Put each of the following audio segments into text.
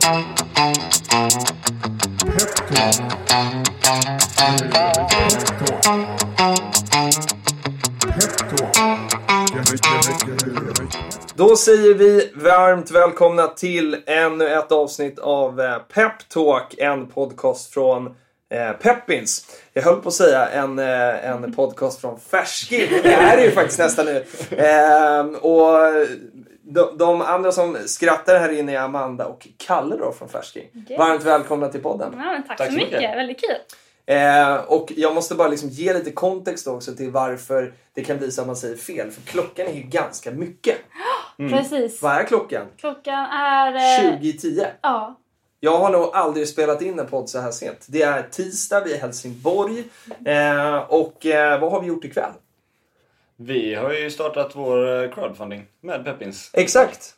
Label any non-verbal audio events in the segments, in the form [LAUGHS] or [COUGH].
Då säger vi varmt välkomna till ännu ett avsnitt av Peptalk. Pep Talk, en podcast från eh, Peppins. Jag höll på att säga en, eh, en podcast från Färskin. Det är det ju faktiskt nästan nu. Ehm, och de, de andra som skrattar här inne är Amanda och Kalle då från Färsking. Okej. Varmt välkomna till podden. Ja, men tack, Tack så så mycket. mycket. Väldigt kul. Eh, och jag måste bara liksom ge lite kontext också till varför det kan bli så att man säger fel. För klockan är ju ganska mycket. [GASPS] Precis. Vad är klockan? Klockan är... eh, 20.10. Ja. Jag har nog aldrig spelat in en podd så här sent. Det är tisdag, vi är i Helsingborg. Eh, och eh, vad har vi gjort ikväll? Vi har ju startat vår eh, crowdfunding med Peppins. Exakt!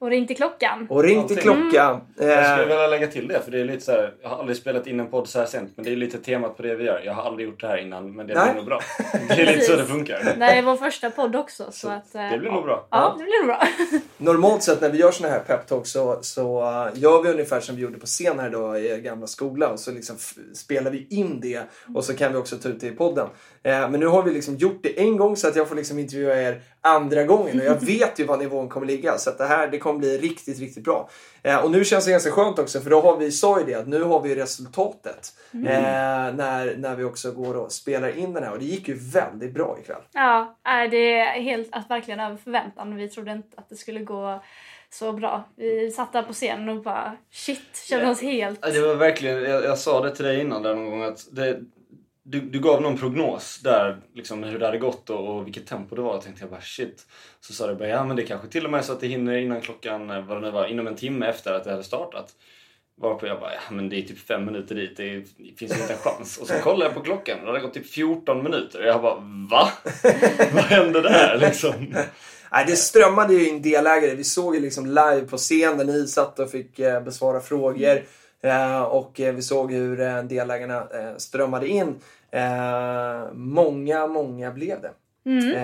Och ring till klockan. Och ring till klockan. Jag skulle Eh, vilja lägga till det, för det är lite så här, jag har aldrig spelat in en podd så här sent, men det är lite temat på det vi gör. Jag har aldrig gjort det här innan, men det Nej. blir nog bra. [LAUGHS] Det är lite så det funkar. Det är vår första podd också. Så, att, eh, Det blir nog bra. Ja, det blir nog bra. [LAUGHS] normalt sett när vi gör såna här peptalks så, så eh, gör vi ungefär som vi gjorde på scen här då i gamla skolan. Så liksom spelar vi in det och så kan vi också ta ut det i podden. Men nu har vi liksom gjort det en gång så att jag får liksom intervjua er andra gången. Och jag [LAUGHS] vet ju var nivån kommer ligga. Så att det här det kommer bli riktigt, riktigt bra. Eh, och nu känns det ganska skönt också för då har vi, sa ju det, att nu har vi resultatet. Eh, när, när vi också går och spelar in den här. Och det gick ju väldigt bra ikväll. Ja, äh, det är helt att verkligen över förväntan. Vi trodde inte att det skulle gå så bra. Vi satt där på scenen och bara shit, kände oss helt... Det var verkligen, jag, jag sa det till dig innan där någon gång att det, du, du gav någon prognos där, liksom hur det hade gått och, och vilket tempo det var. Jag tänkte jag bara shit. Så sa du bara ja men det kanske till och med är så att det hinner innan klockan, eh, vad det nu var, inom en timme efter att det hade startat. Varpå jag bara, ja men det är typ fem minuter dit, det, är, det finns inte en chans. Och så kollade jag på klockan och det hade gått typ 14 minuter. Och jag bara, va? [LAUGHS] vad hände där liksom? Nej, det strömmade ju in delägare. Vi såg ju liksom live på scen där ni satt och fick eh, besvara frågor. Eh, och vi såg hur delägarna strömmade in. Eh, många, många blev det. Mm.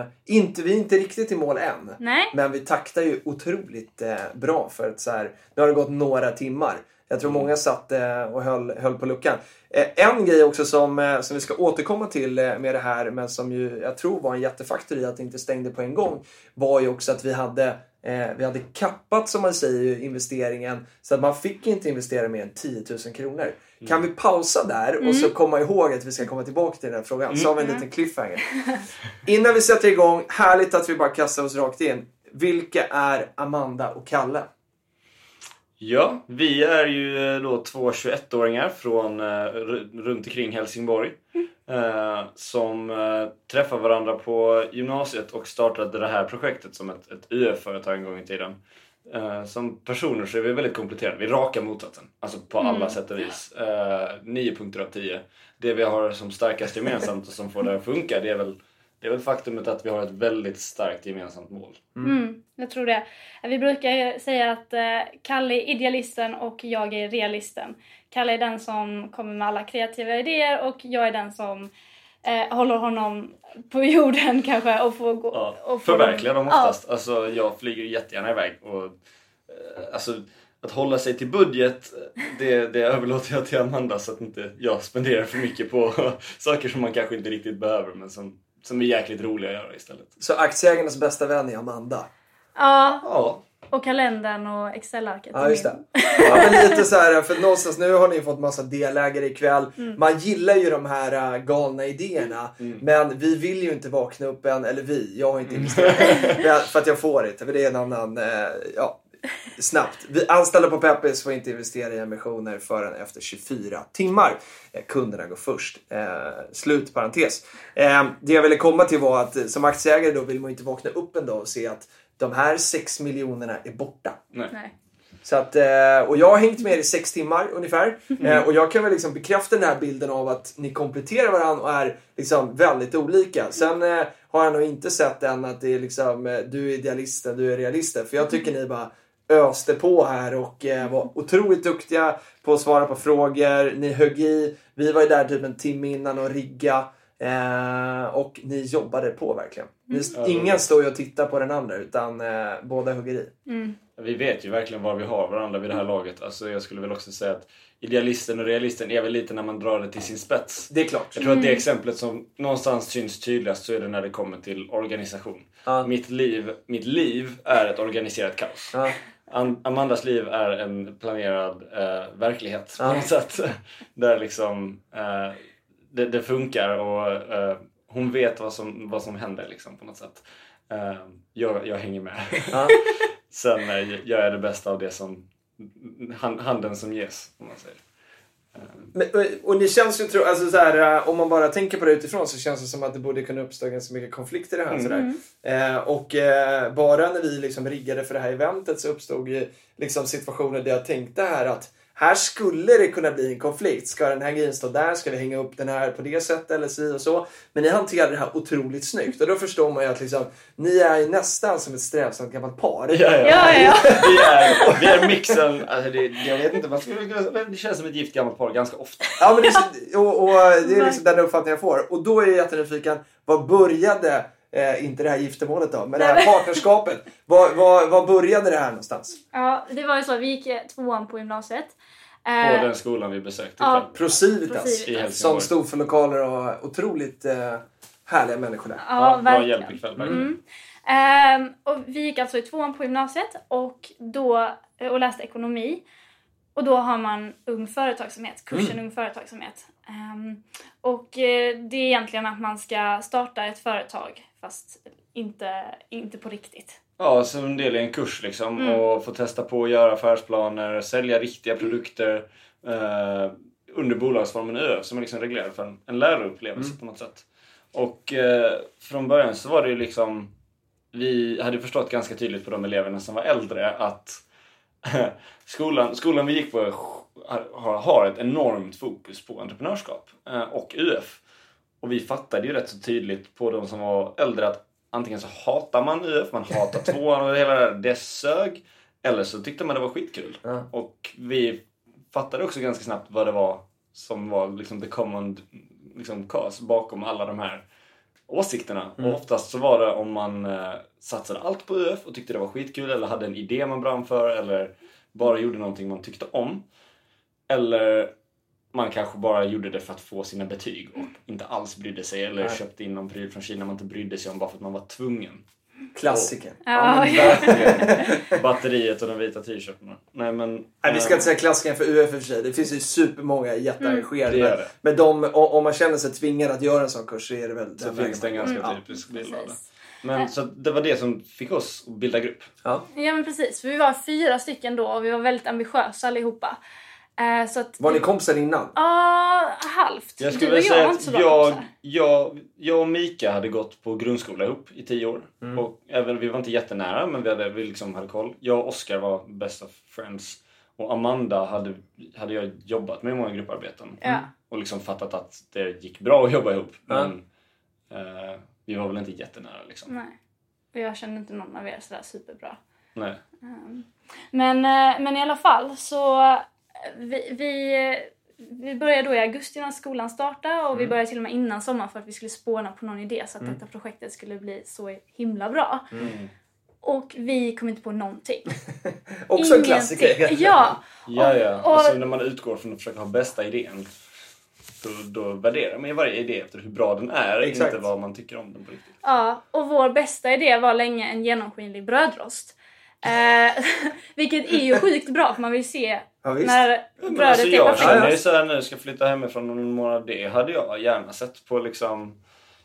Eh, inte, vi är inte riktigt i mål än. Nej. Men vi taktar ju otroligt eh, bra för att så här, nu har det gått några timmar. Jag tror många satt eh, och höll, höll på luckan. Eh, en grej också som, eh, som vi ska återkomma till med det här, men som ju jag tror var en jättefaktor i att det inte stängde på en gång, var ju också att vi hade vi hade kappat som man säger investeringen så att man fick inte investera mer än 10 000 kronor. Kan vi pausa där och så komma ihåg att vi ska komma tillbaka till den här frågan. Så har vi en liten cliffhanger. [LAUGHS] Innan vi sätter igång, härligt att vi bara kastar oss rakt in. Vilka är Amanda och Kalle? Ja, vi är ju eh, då två 21-åringar från eh, ru- runt omkring Helsingborg. Eh, som eh, träffade varandra på gymnasiet och startade det här projektet som ett, ett UF-företag en gång i tiden. Eh, som personer så är vi väldigt kompletterande. Vi är raka motsatsen. Alltså på alla sätt och vis. Nio punkter av tio. Det vi har som starkast gemensamt och som får det att funka det är väl det är väl faktumet att vi har ett väldigt starkt gemensamt mål. Mm, jag tror det. Vi brukar säga att eh, Kalle är idealisten och jag är realisten. Kalle är den som kommer med alla kreativa idéer och jag är den som eh, håller honom på jorden [LAUGHS] kanske och får gå... Ja, och får förverkliga dem Ja, oftast. Alltså, jag flyger jättegärna iväg. Och, eh, alltså, att hålla sig till budget, det, det överlåter jag till Amanda så att inte jag spenderar för mycket på [LAUGHS] saker som man kanske inte riktigt behöver men som, som är jäkligt roliga att göra istället. Så aktieägarnas bästa vän är Amanda. ja, Ja, och kalendern och Excel-arket. Ja, just det. Ja, men lite så här, för någonstans nu har ni fått massa delägare ikväll. Mm. Man gillar ju de här äh, galna idéerna. Men vi vill ju inte vakna upp än, eller vi, jag har inte investerat. Men för att jag får inte, för det är en annan, eh, ja, snabbt. Vi anställda på Peppis får inte investera i emissioner förrän efter 24 timmar. Eh, kunderna går först. Eh, slut parentes. Eh, det jag ville komma till var att eh, som aktieägare då vill man ju inte vakna upp en dag och se att de här 6 miljonerna är borta. nej. Nej. Så att, eh, och jag har hängt med er i sex timmar ungefär. Eh, och jag kan väl liksom bekräfta den här bilden av att ni kompletterar varandra och är liksom väldigt olika. Sen eh, har jag nog inte sett än att det är liksom, du är idealisten, du är realisten. För jag tycker ni bara öste på här och var otroligt duktiga på att svara på frågor. Ni högg i. Vi var ju där typ en timme innan och rigga. Eh, och ni jobbade på verkligen. Ni, Mm. ingen står ju och tittar på den andra utan eh, båda hugger i. Mm. Vi vet ju verkligen var vi har varandra vid det här laget. Alltså jag skulle väl också säga att idealisten och realisten är väl lite när man drar det till sin spets. Det är klart. Jag tror att det exemplet som någonstans syns tydligast så är det när det kommer till organisation. Ja. Mitt, liv, mitt liv är ett organiserat kaos. An- Amandas liv är en planerad eh, verklighet på Ja. något sätt. [LAUGHS] Där liksom eh, det, det funkar och eh, hon vet vad som, vad som händer liksom på något sätt. Eh, jag, jag hänger med. [LAUGHS] Sen eh, gör jag det bästa av det som hand, handen som ges. Om man säger. Men, och- det känns ju, tro, alltså så här, eh, om man bara tänker på det utifrån så känns det som att det borde kunna uppstå ganska mycket konflikter i det här. Mm. Eh, och eh, bara när vi liksom riggade för det här eventet så uppstod ju liksom situationer där jag tänkte här att här skulle det kunna bli en konflikt. Ska den här grejen stå där? Ska vi hänga upp den här på det sättet eller si och så? Men ni hanterade det här otroligt snyggt och då förstår man ju att liksom, ni är ju nästan som ett strävsamt gammalt par. Ja, ja. Ja, ja. Vi, är, vi är mixen, alltså det, jag vet inte, man skulle, det känns som ett gift gammalt par ganska ofta. Ja, men det, och, och det är liksom den uppfattningen jag får. Och då är jag jättenyfiken. Vad började, eh, inte det här giftermålet då, men det här partnerskapet. Vad, vad, vad började det här någonstans? ja, det var ju så. Vi gick eh, tvåan på gymnasiet. På Eh, den skolan vi besökte Ja. Procivitas. I Som stod för lokaler och otroligt eh, härliga människor där. ja, Ja, bra hjälp ikväll. verkligen. Mm. Ehm, och vi gick alltså i tvåan på gymnasiet och, då, och läste ekonomi. Och då har man Ung Företagsamhet, kursen Ung Företagsamhet. Ehm, och eh, det är egentligen att man ska starta ett företag fast inte, inte på riktigt. Ja, som en del i en kurs liksom. Mm. Och få testa på att göra affärsplaner, sälja riktiga produkter eh, under bolagsformen ÖF som är liksom reglerad för en, en läroupplevelse på något sätt. Och eh, från början så var det ju liksom vi hade förstått ganska tydligt på de eleverna som var äldre att [LAUGHS] skolan, skolan vi gick på har, har ett enormt fokus på entreprenörskap eh, och UF. Och vi fattade ju rätt så tydligt på de som var äldre att antingen så hatar man UF, man hatar [LAUGHS] tvåan och hela det där, det sög. Eller så tyckte man det var skitkul. Ja. Och vi fattade också ganska snabbt vad det var som var liksom the common liksom, cause bakom alla de här åsikterna. Mm. Och oftast så var det om man eh, satsade allt på UF och tyckte det var skitkul eller hade en idé man brann för eller bara gjorde någonting man tyckte om. Eller man kanske bara gjorde det för att få sina betyg och inte alls brydde sig eller Nej. köpte in någon pryl från Kina man inte brydde sig om bara för att man var tvungen. Klassiker. Ja, men. [LAUGHS] Batteriet och de vita t-shirtarna. Nej men... Nej, vi ska eh, inte säga klassiker för UF och för sig. Det finns ju supermånga jätteengagerade. Gör men- de, om man känner sig tvingad att göra en sån kurs så är det väl Så den finns det en ganska Mm. typisk bild av det. Men så det var det som fick oss att bilda grupp. Ja. Ja men precis, för vi var fyra stycken då och vi var väldigt ambitiösa allihopa. Eh, så att Var ni kompisar innan? Ja, halvt. Jag Du skulle och vilja säga så att jag, jag, jag och Mika hade gått på grundskola ihop i tio år. Mm. Och även, vi var inte jättenära men vi, hade, vi liksom hade koll. Jag och Oskar var best of friends. Och Amanda hade, hade jag jobbat med i många grupparbeten. Ja. Och liksom fattat att det gick bra att jobba ihop. Ja. Men eh, vi var väl inte jättenära liksom. Nej. Och jag kände inte någon av er sådär superbra. Nej. Um, men, eh, men i alla fall så vi, vi, vi började då i augusti när skolan startade och vi Mm. började till och med innan sommaren för att vi skulle spåna på någon idé så att Mm. detta projektet skulle bli så himla bra. Mm. Och vi kom inte på någonting. [LAUGHS] Också en klassiker. Ingenting. Ja! [LAUGHS] Ja, ja. Och- och- Alltså när man utgår från att försöka ha bästa idén. Då, då värderar man ju varje idé efter hur bra den är, Exakt. inte vad man tycker om den på riktigt. Ja, och vår bästa idé var länge en genomskinlig brödrost. Eh, [LAUGHS] vilket är ju sjukt bra för man vill se Ja, visst. när brödet alltså, är jag perfekt. känner ju såhär nu, ska flytta hemifrån om en månad. Det hade jag gärna sett på liksom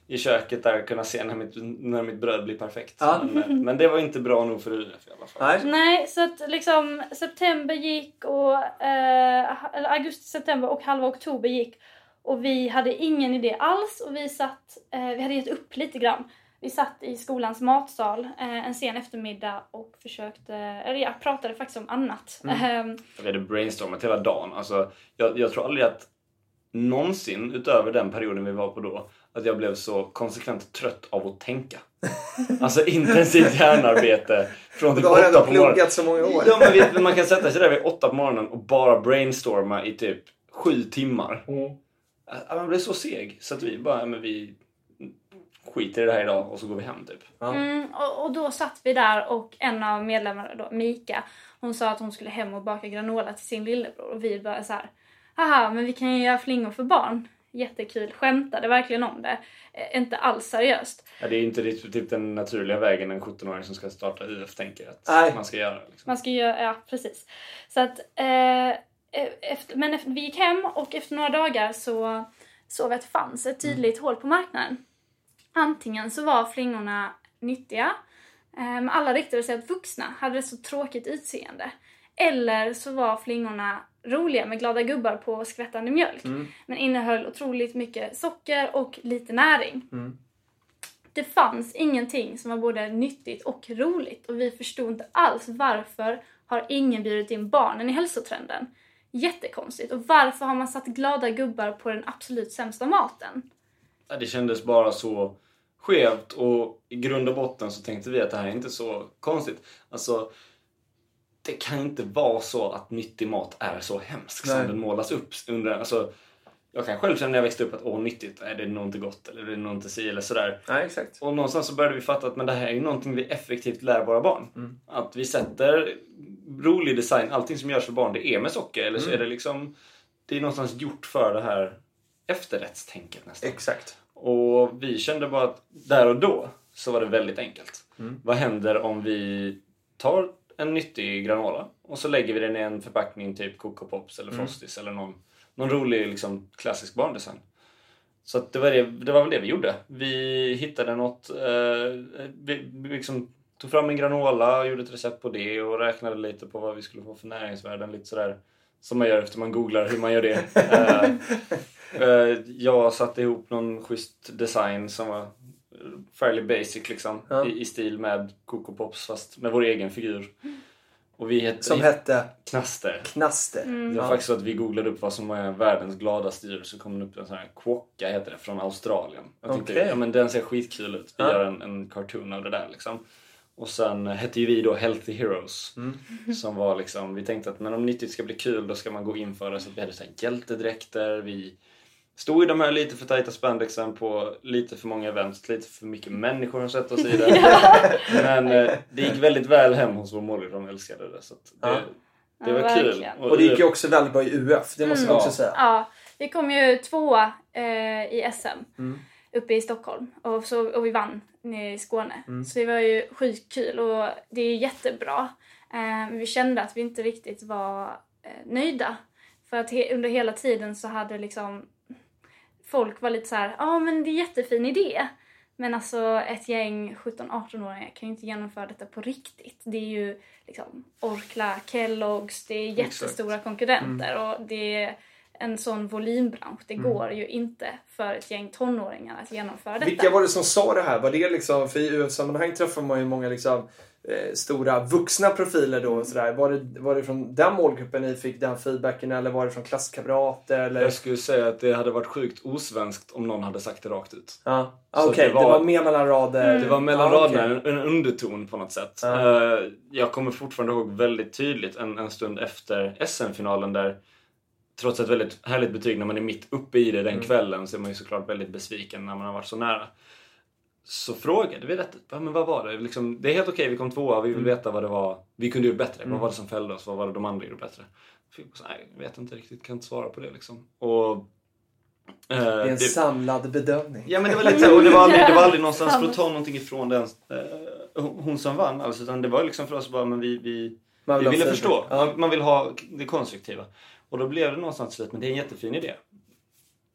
i köket där kunna se när mitt, när mitt bröd blir perfekt. Ja. Men, men det var inte bra nog för UF i alla fall. Nej. Nej, så att liksom september gick och eh, augusti, september och halva oktober gick och vi hade ingen idé alls och vi satt, eh, vi hade gett upp lite grann. Vi satt i skolans matsal eh, en sen eftermiddag och försökte, eller jag pratade faktiskt om annat. Ehm, Vi hade brainstormat hela dagen. Alltså, jag, jag tror aldrig att någonsin utöver den perioden vi var på då att jag blev så konsekvent trött av att tänka. [LAUGHS] Alltså intensivt hjärnarbete från typ Då har du åtta ändå på morgonen. pluggat så många år. Ja, men vet, man kan sätta sig där vid åtta på morgonen och bara brainstorma i typ sju timmar. Mm. man blev så seg så att vi bara, men vi skiter i det här idag och så går vi hem typ. Ja. Mm, och, och då satt vi där och en av medlemmarna då, Mika, hon sa att hon skulle hem och baka granola till sin lillebror och vi bara så här, haha men vi kan ju göra flingor för barn. Jättekul, skämtade verkligen om det. Eh, inte alls seriöst. Ja, det är ju inte riktigt typ den naturliga vägen en 17-åring som ska starta UF tänker att Nej. man ska göra. Liksom. Man ska göra, ja precis. Så att, eh, efter, men efter, vi gick hem och efter några dagar så såg vi att det fanns ett tydligt hål på marknaden. Antingen så var flingorna nyttiga, men alla riktade sig åt vuxna, hade så tråkigt utseende. Eller så var flingorna roliga med glada gubbar på skvättande mjölk, Mm. men innehöll otroligt mycket socker och lite näring. Mm. Det fanns ingenting som var både nyttigt och roligt och vi förstod inte alls varför har ingen bjudit in barnen i hälsotrenden. Jättekonstigt. Och varför har man satt glada gubbar på den absolut sämsta maten? Det kändes bara så skevt och i grund och botten så tänkte vi att det här är inte så konstigt. Alltså, det kan inte vara så att nyttig mat är så hemsk Nej. som den målas upp. Under, alltså, jag kan själv känna när jag växte upp att åh, nyttigt, är det nog inte gott eller det är nog inte si eller sådär. Nej, exakt. Och någonstans så började vi fatta att men det här är ju någonting vi effektivt lär våra barn. Mm. Att vi sätter rolig design, allting som görs för barn, det är med socker. Eller så Mm. är det liksom, det är någonstans gjort för det här efterrättstänket nästan. Exakt. Och vi kände bara att där och då så var det väldigt enkelt. Mm. Vad händer om vi tar en nyttig granola och så lägger vi den i en förpackning typ Coco Pops eller Mm. Frosties eller någon, någon rolig liksom, klassisk barndesign. Så det, var det, det var väl det vi gjorde. Vi hittade något, eh, vi, vi liksom tog fram en granola, gjorde ett recept på det och räknade lite på vad vi skulle få för näringsvärden. Lite sådär som man gör efter man googlar hur man gör det. [LAUGHS] Eh, Eh, jag satte ihop någon schysst design som var fairly basic liksom. Ja. I, I stil med Coco Pops fast med vår egen figur. Och vi hette Som hette Knaster. Knaster. Mm. Det var Ja. faktiskt så att vi googlade upp vad som är världens gladaste djur så kom det upp en sån här Quokka heter det från Australien. Jag tänkte, Okej. ja men den ser skitkul ut. Vi Ja. gör en, en cartoon av det där liksom. Och sen hette ju vi då Healthy Heroes. Mm. [LAUGHS] Som var liksom, vi tänkte att men om nyttigt ska bli kul då ska man gå in för det. Så vi hade så här hjältedräkter, vi stod i de här lite för tajta spandexen på lite för många events, lite för mycket människor har sett oss i det. [LAUGHS] Men eh, det gick väldigt väl hem hos vår målgrupp, de älskade det. Så att det, Ja. det var Ja, kul. verkligen. Och det gick ju också väldigt bra i UF, det måste Mm. vi också säga. Ja, vi kom ju tvåa eh, i SM Mm. Uppe i Stockholm och, så, och vi vann nere i Skåne. Mm. Så det var ju sjukt kul och det är jättebra. Eh, men vi kände att vi inte riktigt var eh, nöjda. För att he- under hela tiden så hade liksom folk var lite så här, ja men det är jättefin idé. Men alltså ett gäng 17-18-åringar kan ju inte genomföra detta på riktigt. Det är ju liksom Orkla, Kellogg's, det är jättestora konkurrenter och det är en sån volymbransch. Det Mm. går ju inte för ett gäng tonåringar att genomföra detta. Vilka var det som sa det här? Var det liksom, för i UF-sammanhang träffar man ju många liksom, eh, stora vuxna profiler då och sådär. Var det, var det från den målgruppen ni fick den feedbacken eller var det från klasskamrater? Eller? Jag skulle säga att det hade varit sjukt osvenskt om någon hade sagt det rakt ut. Ah, okej. det Det, var- mer mellan rader. Det var mellan okej. raderna en, en underton på något sätt. Ja. Eh, jag kommer fortfarande ihåg väldigt tydligt en, en stund efter SM-finalen där trots ett väldigt härligt betyg när man är mitt uppe i det den Mm. kvällen så är man ju såklart väldigt besviken när man har varit så nära. Så frågade vi detta. Ja, Men vad var det? Liksom, det är helt okej, vi kom tvåa. Vi vill Mm. veta vad det var vi kunde gjort bättre. Mm. Vad var det som fällde oss? Vad var det de andra gjorde bättre? Så, nej, jag vet inte riktigt, kan inte svara på det liksom. Och, eh, Det är en samlad bedömning. Ja men det var lite och det var aldrig, det var aldrig någonstans för att ta någonting ifrån den, eh, hon som vann alls, utan det var liksom för oss bara, men vi, vi, vi ville förstå. Ja. Man, man vill ha det konstruktiva. Och då blev det någonstans lite, men det är en jättefin idé.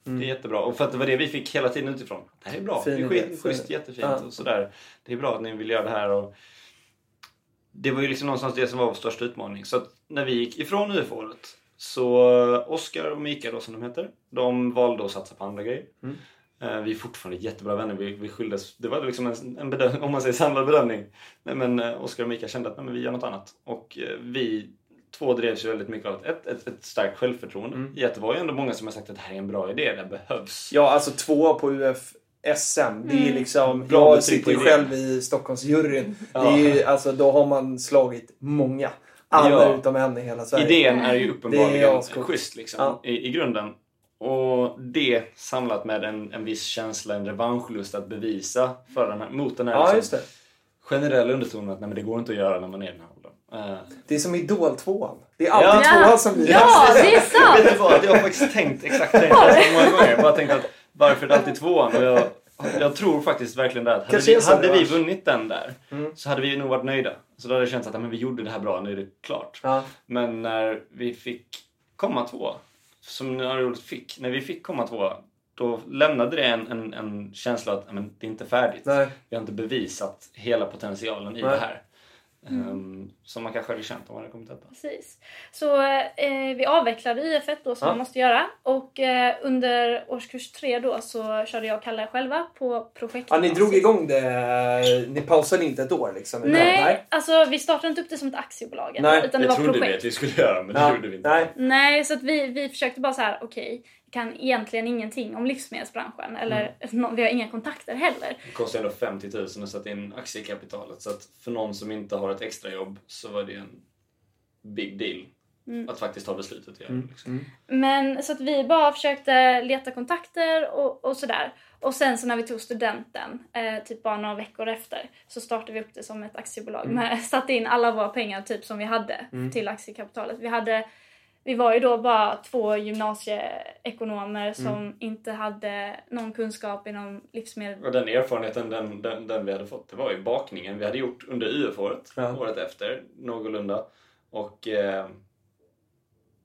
Mm. Det är jättebra. Och för att det var det vi fick hela tiden utifrån. Det här är bra, Fin det är skit, schysst, jättefint Ja. och sådär. Det är bra att ni vill göra det här och det var ju liksom någonstans det som var vår största utmaning. Så att när vi gick ifrån UF-året så Oskar och Mikael då som de heter, de valde att satsa på andra grejer. Mm. Eh, Vi är fortfarande jättebra vänner. Vi, vi skildes, det var liksom en, en bedöm, [LAUGHS] om man säger samlad bedömning. Nej, men eh, Oskar och Mikael kände att nej, men vi gör något annat. Och eh, vi två drevs ju väldigt mycket av ett, ett, ett starkt självförtroende. Mm. I att det var ju ändå många som har sagt att det här är en bra idé, det behövs. Ja, alltså två på UF SM. Det är Mm. liksom, Bra jag sitter ju själv i Stockholmsjuryn. Ja. Det är ju, alltså, då har man slagit många. Alla Ja. utom en i hela Sverige. Idén är ju uppenbarligen är schysst liksom, Ja. i, i grunden. och det samlat med en, en viss känsla, en revanschlust att bevisa för den här, mot den här Ja, liksom, just det. generella undertonen att nej, men det går inte att göra när man är den här Det är som Idol 2 Det är alltid Ja. tvåan som blir Ja, det är [LAUGHS] sant! Vet du vad? Jag har faktiskt tänkt exakt det så många gånger. Jag bara tänkt att varför är det alltid tvåan? Och jag, jag tror faktiskt verkligen det. att Hade, Kanske vi, hade vi vunnit den där Mm. så hade vi nog varit nöjda. Så då hade det känts att men vi gjorde det här bra, nu är det klart. Ja. Men när vi fick komma två, som Nörrold fick, när vi fick komma två då lämnade det en, en, en känsla att men, det är inte färdigt. Nej. Vi har inte bevisat hela potentialen i Nej. det här. Ehm, som man kanske hade känt om man hade kommit etta. Precis. Så eh, vi avvecklade UF1 då som Ja. man måste göra och eh, under årskurs tre då så körde jag och Kalle själva på projekt. Ja, ni drog igång det. Ni pausade inte ett år liksom? eller? Nej, alltså vi startade inte upp det som ett aktiebolag Nej, utan Det det var trodde vi projekt. att vi skulle göra men det Ja. gjorde vi inte. Nej. Nej, så att vi, vi försökte bara så här, okej, vi kan egentligen ingenting om livsmedelsbranschen eller [LAUGHS] nå- vi har inga kontakter heller. Det kostar ändå 50 000 att sätta in aktiekapitalet så att för någon som inte har ett extrajobb så var det en big deal Mm. att faktiskt ta beslutet att göra det. Liksom. Men så att vi bara försökte leta kontakter och, och sådär. Och sen så när vi tog studenten, eh, typ bara några veckor efter, så startade vi upp det som ett aktiebolag. Med, [LAUGHS] satte in alla våra pengar typ som vi hade till aktiekapitalet. Vi hade vi var ju då bara två gymnasieekonomer som inte hade någon kunskap inom livsmedel. Och den erfarenheten den, den, den vi hade fått det var ju bakningen vi hade gjort under UF-året, Ja. året efter, någorlunda. Och eh,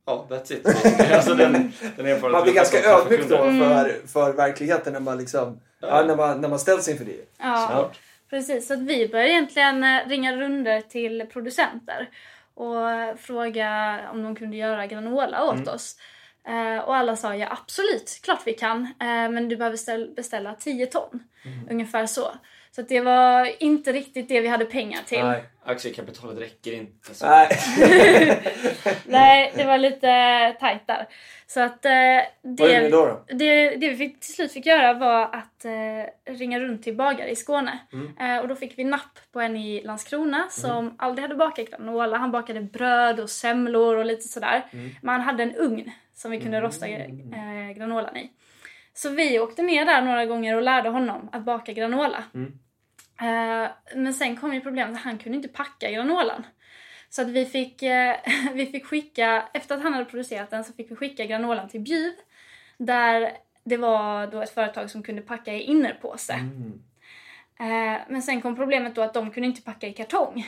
ja, that's it. [LAUGHS] alltså den, den erfarenheten Man blir ganska ödmjuk då Mm. för, för verkligheten när man, liksom, ja. när man, när man ställs inför det. Ja, Såklart. precis. Så att vi började egentligen eh, ringa runder till producenter och fråga om de kunde göra granola åt oss. Eh, och alla sa ja absolut, klart vi kan. Eh, men du behöver ställ- beställa 10 ton. Ungefär så. Så att det var inte riktigt det vi hade pengar till. Nej. Aktiekapitalet räcker inte. Så. Nej. [LAUGHS] Nej, det var lite tajt där. Så att eh, Vad gjorde ni det, då? då? det, det vi fick, till slut fick göra var att eh, ringa runt till bagare i Skåne. Eh, och då fick vi napp på en i Landskrona som aldrig hade bakat granola. Han bakade bröd och semlor och lite sådär. Men han hade en ugn som vi kunde rosta eh, granolan i. Så vi åkte ner där några gånger och lärde honom att baka granola. Eh, men sen kom ju problemet att han kunde inte packa granolan. Så att vi fick, eh, [LAUGHS] vi fick skicka, efter att han hade producerat den så fick vi skicka granolan till Bjuv. Där det var då ett företag som kunde packa i innerpåse. Eh, men sen kom problemet då att de kunde inte packa i kartong.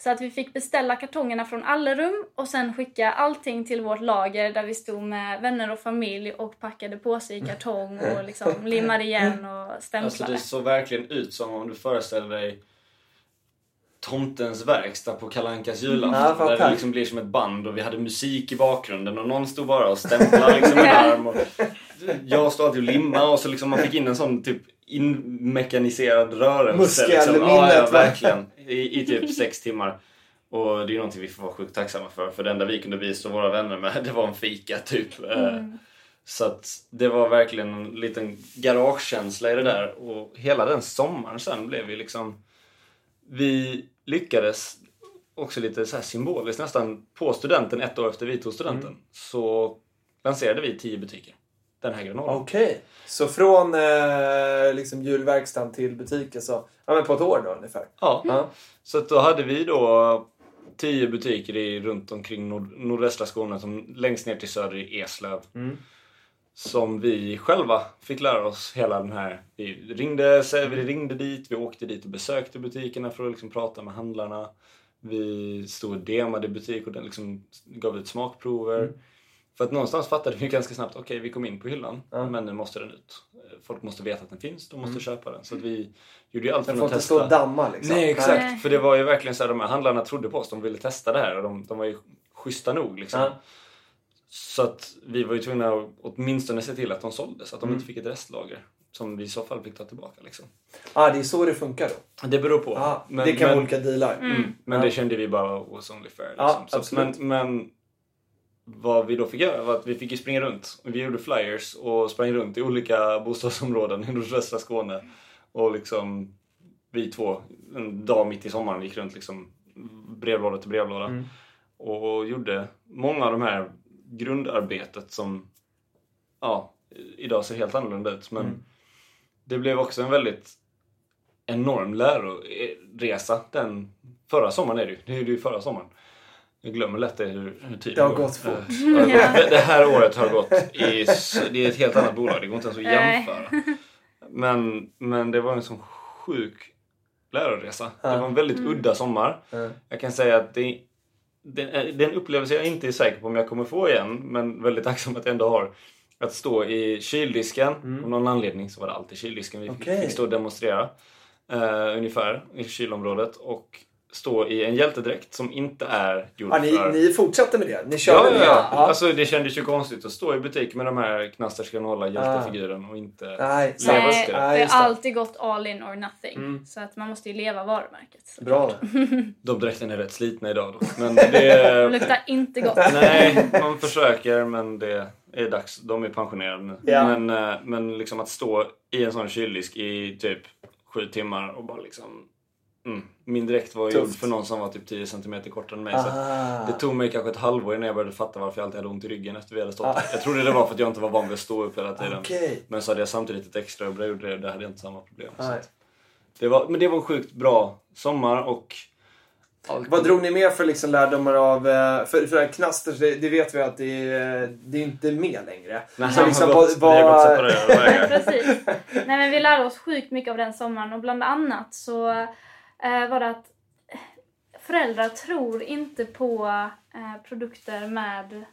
Så att vi fick beställa kartongerna från Allerum och sen skicka allting till vårt lager där vi stod med vänner och familj och packade påse i kartong och liksom [LAUGHS] limmade igen och Alltså stämplade. det såg verkligen ut som om du föreställer dig Tomtens verkstad på Kalankas Ja, julafton. fattar. där det liksom blir som ett band och vi hade musik i bakgrunden och någon stod bara och stämplade liksom med en [LAUGHS] arm. Och jag stod alltid och limmade och så liksom man fick in en sån typ inmekaniserad rörelse. Liksom. Ja, Muskelminnet, ja, verkligen. I, I typ [LAUGHS] sex timmar. Och det är någonting vi får vara sjukt tacksamma för. För det enda vi kunde visa våra vänner med [LAUGHS] det var en fika typ. Eh, Så att det var verkligen en liten garagekänsla i det där. Och hela den sommaren sen blev ju liksom... Vi lyckades också lite så här symboliskt nästan på studenten, ett år efter vi tog studenten, så lanserade vi tio butiker. Den här granolan. Okej. Så från eh, liksom julverkstan till butiken så, ja men på ett år då ungefär? Ja. Ja. Så att då hade vi då tio butiker i, runt omkring nord, nordvästra Skåne, som längst ner till söder i Eslöv. Mm. Som vi själva fick lära oss hela den här... Vi ringde, vi ringde dit, vi åkte dit och besökte butikerna för att liksom prata med handlarna. Vi stod och demade i butik och den liksom gav ut smakprover. Mm. För att någonstans fattade vi ganska snabbt, okej vi kom in på hyllan, Ja. men nu måste den ut. Folk måste veta att den finns, de måste köpa den. Så att vi gjorde ju allt för Den att får inte testa. stå och damma liksom. Nej exakt, Nej. för det var ju verkligen så här, de här handlarna trodde på oss, de ville testa det här och de, de var ju schyssta nog liksom. Ja. Så att vi var ju tvungna att åtminstone se till att de såldes, att de Mm. inte fick ett restlager. Som vi i så fall fick ta tillbaka liksom. Ah, det är så det funkar då? Det beror på. Ah, Men- det kan men- vara olika dealar. Mm. Men Ja. det kände vi bara was only fair. Liksom. Ja, Så men, men vad vi då fick göra var att vi fick ju springa runt. Vi gjorde flyers och sprang runt i olika [LAUGHS] bostadsområden i nordvästra Skåne. Och liksom vi två, en dag mitt i sommaren, gick runt liksom brevlåda till brevlåda. Mm. Och gjorde många av de här grundarbetet som ja, idag ser helt annorlunda ut. Men Mm. det blev också en väldigt enorm läroresa den förra sommaren är det ju. Det är ju förra sommaren. Jag glömmer lätt det hur, hur tiden Det har går. gått fort. Eh, det, det här året har gått i, det är ett helt annat bolag. Det går inte ens att jämföra. Men, men det var en sån sjuk läroresa. Ja. Det var en väldigt udda sommar. Ja. Jag kan säga att det, det, är- det är en upplevelse jag inte är säker på om jag kommer få igen. Men väldigt tacksam att jag ändå har. Att stå i kyldisken. Av någon anledning så var det alltid kyldisken vi fick- Okej. fick stå och demonstrera. eh, ungefär i kylområdet. Och stå i en hjältedräkt som inte är gjord Ja, ni, för... ni fortsatte med det? Ni Ja, körde ja, med ja. det? Alltså, det kändes ju konstigt att stå i butik med de här Knasters granola hjältefiguren och inte... Nej, Nej, sant. Nej, det. det Nej, har alltid gått all in or nothing. Mm. Så att man måste ju leva varumärket. Bra. [LAUGHS] De dräkterna är rätt slitna idag då. Men [LAUGHS] Det det... luktar inte gott. Nej, man försöker men det är dags. De är pensionerade nu. Ja. Men, eh, men liksom att stå i en sån kyldisk i typ sju timmar och bara liksom... Mm. Min dräkt var gjord för någon som var typ 10 cm kortare än mig. Så Ah. det tog mig kanske ett halvår innan jag började fatta varför jag alltid hade ont i ryggen efter vi hade stått. Ah. Jag trodde det var för att jag inte var van vid att stå upp hela tiden. Okej. Men så hade jag samtidigt ett extra jag gjorde det. Där hade jag inte samma problem. Så Nej. att det var, men det var en sjukt bra sommar och... allt- Vad drog ni med för liksom lärdomar av... eh, För, för Knasters, det, det vet vi att det är, det är inte med längre. Nej, Så han liksom, vad- vi har gått vad- [LAUGHS] precis. Nej, men vi lärde oss sjukt mycket av den sommaren och bland annat så eh, var det att föräldrar tror inte på eh, produkter med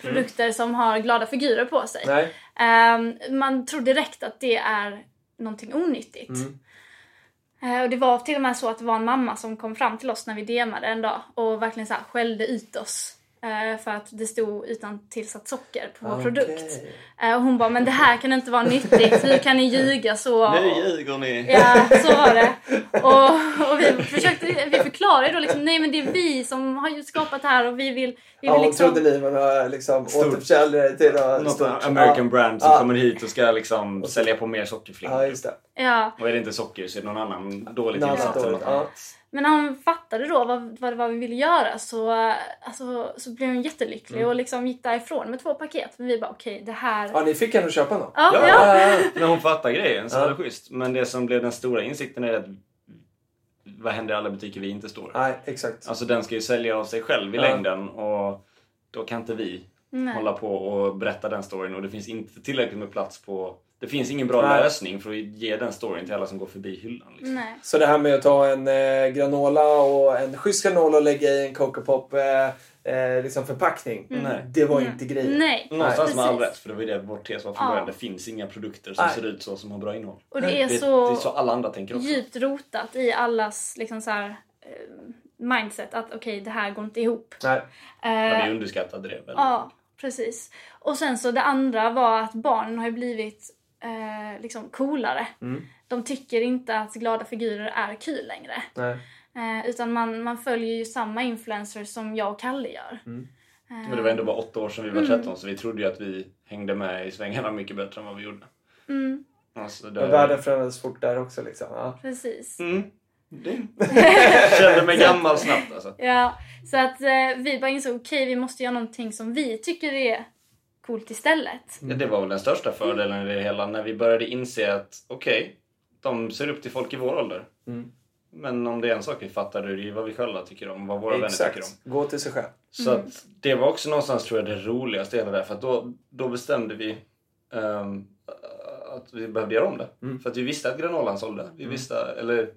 produkter som har glada figurer på sig. Nej. Ehm, man tror direkt att det är någonting onyttigt. Mm. Eh, och det var till och med så att det var en mamma som kom fram till oss när vi demade en dag och verkligen så här skällde ut oss. Eh, för att det stod utan tillsatt socker på vår Okej. produkt. Eh, och hon bara, men det här kan inte vara nyttigt. Hur kan ni ljuga så? Nu ljuger ni! Ja, så var det. Och, och vi försökte, vi förklarade då liksom, nej men det är vi som har ju skapat det här och vi vill, vi Ja, vill hon liksom... trodde ni var några liksom, återförsäljare till något Något stort. American brand som Ja. kommer hit och ska liksom sälja på mer sockerflingor. Ja, just det. Ja, Och är det inte socker så är det någon annan dålig tillsats. ja. Men när hon fattade då vad, vad det var vi ville göra så, alltså, så blev hon jättelycklig och liksom gick därifrån med två paket. Men vi bara okej, det här... Ja, ni fick henne att köpa något? Ja, Ja. ja. [LAUGHS] När hon fattar grejen så Ja. var det schysst. Men det som blev den stora insikten är att vad händer i alla butiker vi inte står? Nej, exakt. Alltså den ska ju sälja av sig själv i Ja. längden och då kan inte vi Nej. hålla på och berätta den storyn och det finns inte tillräckligt med plats på... Det finns ingen bra Nej. lösning för att ge den storyn till alla som går förbi hyllan. Liksom. Nej. Så det här med att ta en eh, granola och en schysst granola och lägga i en Coco Pop eh, eh, liksom förpackning. Nej. Det var Mm. inte grejen. Nej. Någonstans med all rätt, för det var ju det vår tes var från Ja. början. Det finns inga produkter som Nej. ser ut så som har bra innehåll. Och det är det, så, det är så alla andra tänker också. djupt rotat i allas liksom så här, eh, mindset att okej, det här går inte ihop. Nej. Eh, vi underskattade det väldigt Ja, precis. Och sen så det andra var att barnen har ju blivit eh, liksom coolare. Mm. De tycker inte att glada figurer är kul längre. Nej. Eh, utan man, man följer ju samma influencers som jag och Kalle gör. Mm. Eh, Men det var ändå bara åtta år sedan vi var Mm. det så vi trodde ju att vi hängde med i svängarna mycket bättre än vad vi gjorde. mm, Alltså, det... Men världen förändrades fort där också liksom. Ja. precis. Mm. Det... [LAUGHS] Kände mig gammal snabbt alltså. Ja, så att eh, vi bara insåg okej, vi måste göra någonting som vi tycker är coolt istället. Ja, Det var väl den största fördelen i det hela när vi började inse att okej, de ser upp till folk i vår ålder. Mm. Men om det är en sak vi fattar är det ju vad vi själva tycker om, vad våra vänner tycker om. Exakt. Gå till sig själv. Så att det var också någonstans tror jag det roligaste i hela det här, för att då, då bestämde vi ehm, att vi behövde göra om det. Mm. För att vi visste att granolan sålde. Vi visste, eller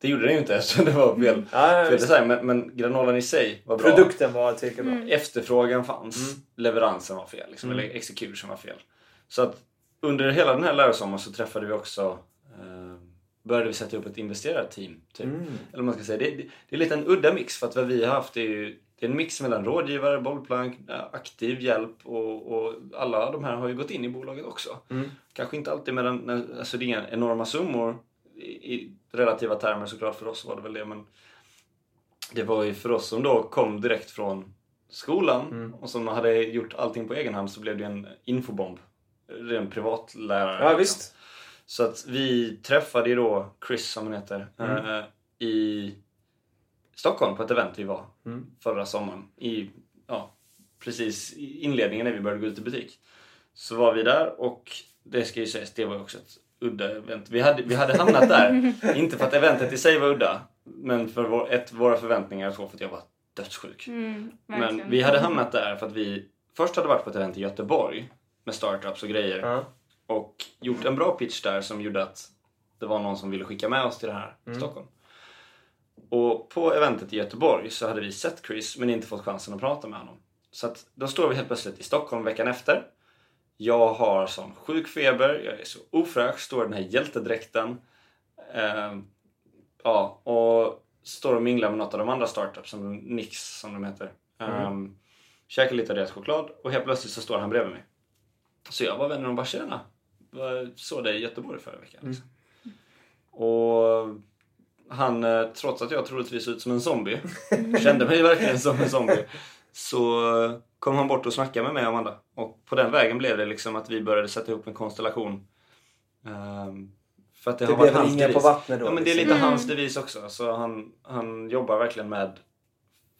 det gjorde den ju inte [LAUGHS] så det var fel, Ja, ja, fel visst. design. Men, men granolan i sig var bra. Produkten var tillräckligt bra. Mm. Efterfrågan fanns, Mm. leveransen var fel. Liksom, Mm. Eller execution var fel. Så att under hela den här lärosommaren så träffade vi också eh, började vi sätta upp ett investerarteam. Typ. Mm. Eller man ska säga. Det, det, det är lite en udda mix för att vad vi har haft är ju det är en mix mellan rådgivare, bollplank, eh, aktiv hjälp och, och alla de här har ju gått in i bolaget också. Mm. Kanske inte alltid med den, alltså det är inga enorma summor i relativa termer såklart för oss var det väl det men det var ju för oss som då kom direkt från skolan Mm. och som hade gjort allting på egen hand så blev det en infobomb. Det är en privatlärare. Ja, visst. Så att vi träffade ju då Chris som han heter Mm. eh, i Stockholm på ett event vi var Mm. förra sommaren. I, ja, precis i inledningen när vi började gå ut i butik. Så var vi där och det ska ju sägas, det var också ett udda event. Vi hade, vi hade hamnat där, [LAUGHS] inte för att eventet i sig var udda, men för vår, ett, våra förväntningar så för att jag var dödssjuk. Mm, Men vi hade hamnat där för att vi först hade varit på ett event i Göteborg med startups och grejer Ja. och gjort en bra pitch där som gjorde att det var någon som ville skicka med oss till det här i Stockholm. Och på eventet i Göteborg så hade vi sett Chris men inte fått chansen att prata med honom. Så att då står vi helt plötsligt i Stockholm veckan efter. Jag har sån sjuk feber, jag är så ofräsch, står i den här hjältedräkten. Ehm, ja, och står och minglar med något av de andra startups, som Nix som de heter. Um, käkar lite av deras choklad och helt plötsligt så står han bredvid mig. Så jag var vänner och bara tjena. Såg dig i Göteborg förra veckan. Liksom. Och han, eh, trots att jag troligtvis ut som en zombie, [LAUGHS] kände mig verkligen som en zombie. Så eh, kom han bort och snackade med mig och Amanda. Och på den vägen blev det liksom att vi började sätta ihop en konstellation. Ehm, för att det, Det har varit blev hans ringar på vattnet då. Ja men det är liksom. lite hans devis också. Så han, han jobbar verkligen med...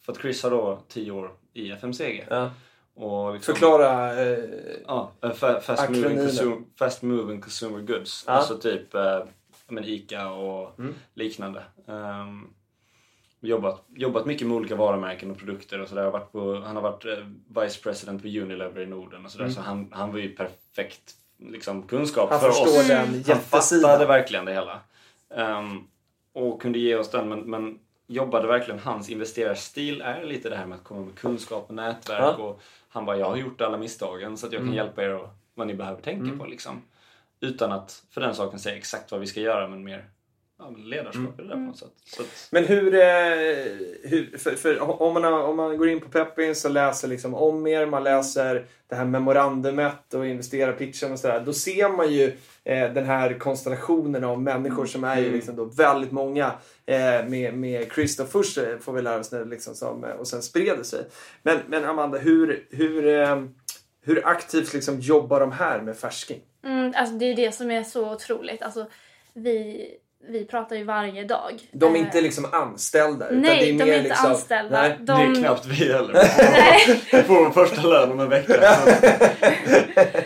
För att Chris har då 10 år i FMCG. Ja. Och liksom, Förklara. Eh, Ja, eh, fa- fast, moving consumer, fast moving consumer goods. Ja. Alltså typ eh, ja, men Ica och Mm. liknande. Um, jobbat, jobbat mycket med olika varumärken och produkter och sådär. Han har varit eh, vice president på Unilever i Norden och sådär. Så han, han var ju perfekt liksom, kunskap Mm. han för oss. den Han fattade jättesidan. verkligen det hela. Ehm, och kunde ge oss den. Men, men jobbade verkligen, hans investerarstil är lite det här med att komma med kunskap och nätverk. Ja. Och han bara, jag har gjort alla misstagen så att jag kan Mm. hjälpa er och vad ni behöver tänka på. Liksom. Utan att för den saken säga exakt vad vi ska göra men mer ja, men ledarskap i det där på något sätt. Så att, Men hur, eh, hur för, för om, man, om man går in på Peppins och läser liksom om er, man läser det här memorandumet och investerarpitchen och sådär. Då ser man ju eh, den här konstellationen av människor som är ju Mm. liksom då väldigt många. Eh, med, med Christoph först eh, får vi lära oss nu liksom som, eh, och sen spred det sig. Men, men Amanda, hur, hur, eh, hur aktivt liksom jobbar de här med färsking? Mm, alltså det är det som är så otroligt. Alltså, vi, vi pratar ju varje dag. De är Eh, inte liksom anställda. utan Nej, det är de är inte liksom, anställda. Nej. De, Det är knappt vi heller. [LAUGHS] Vi får vår första lön om en vecka. [LAUGHS]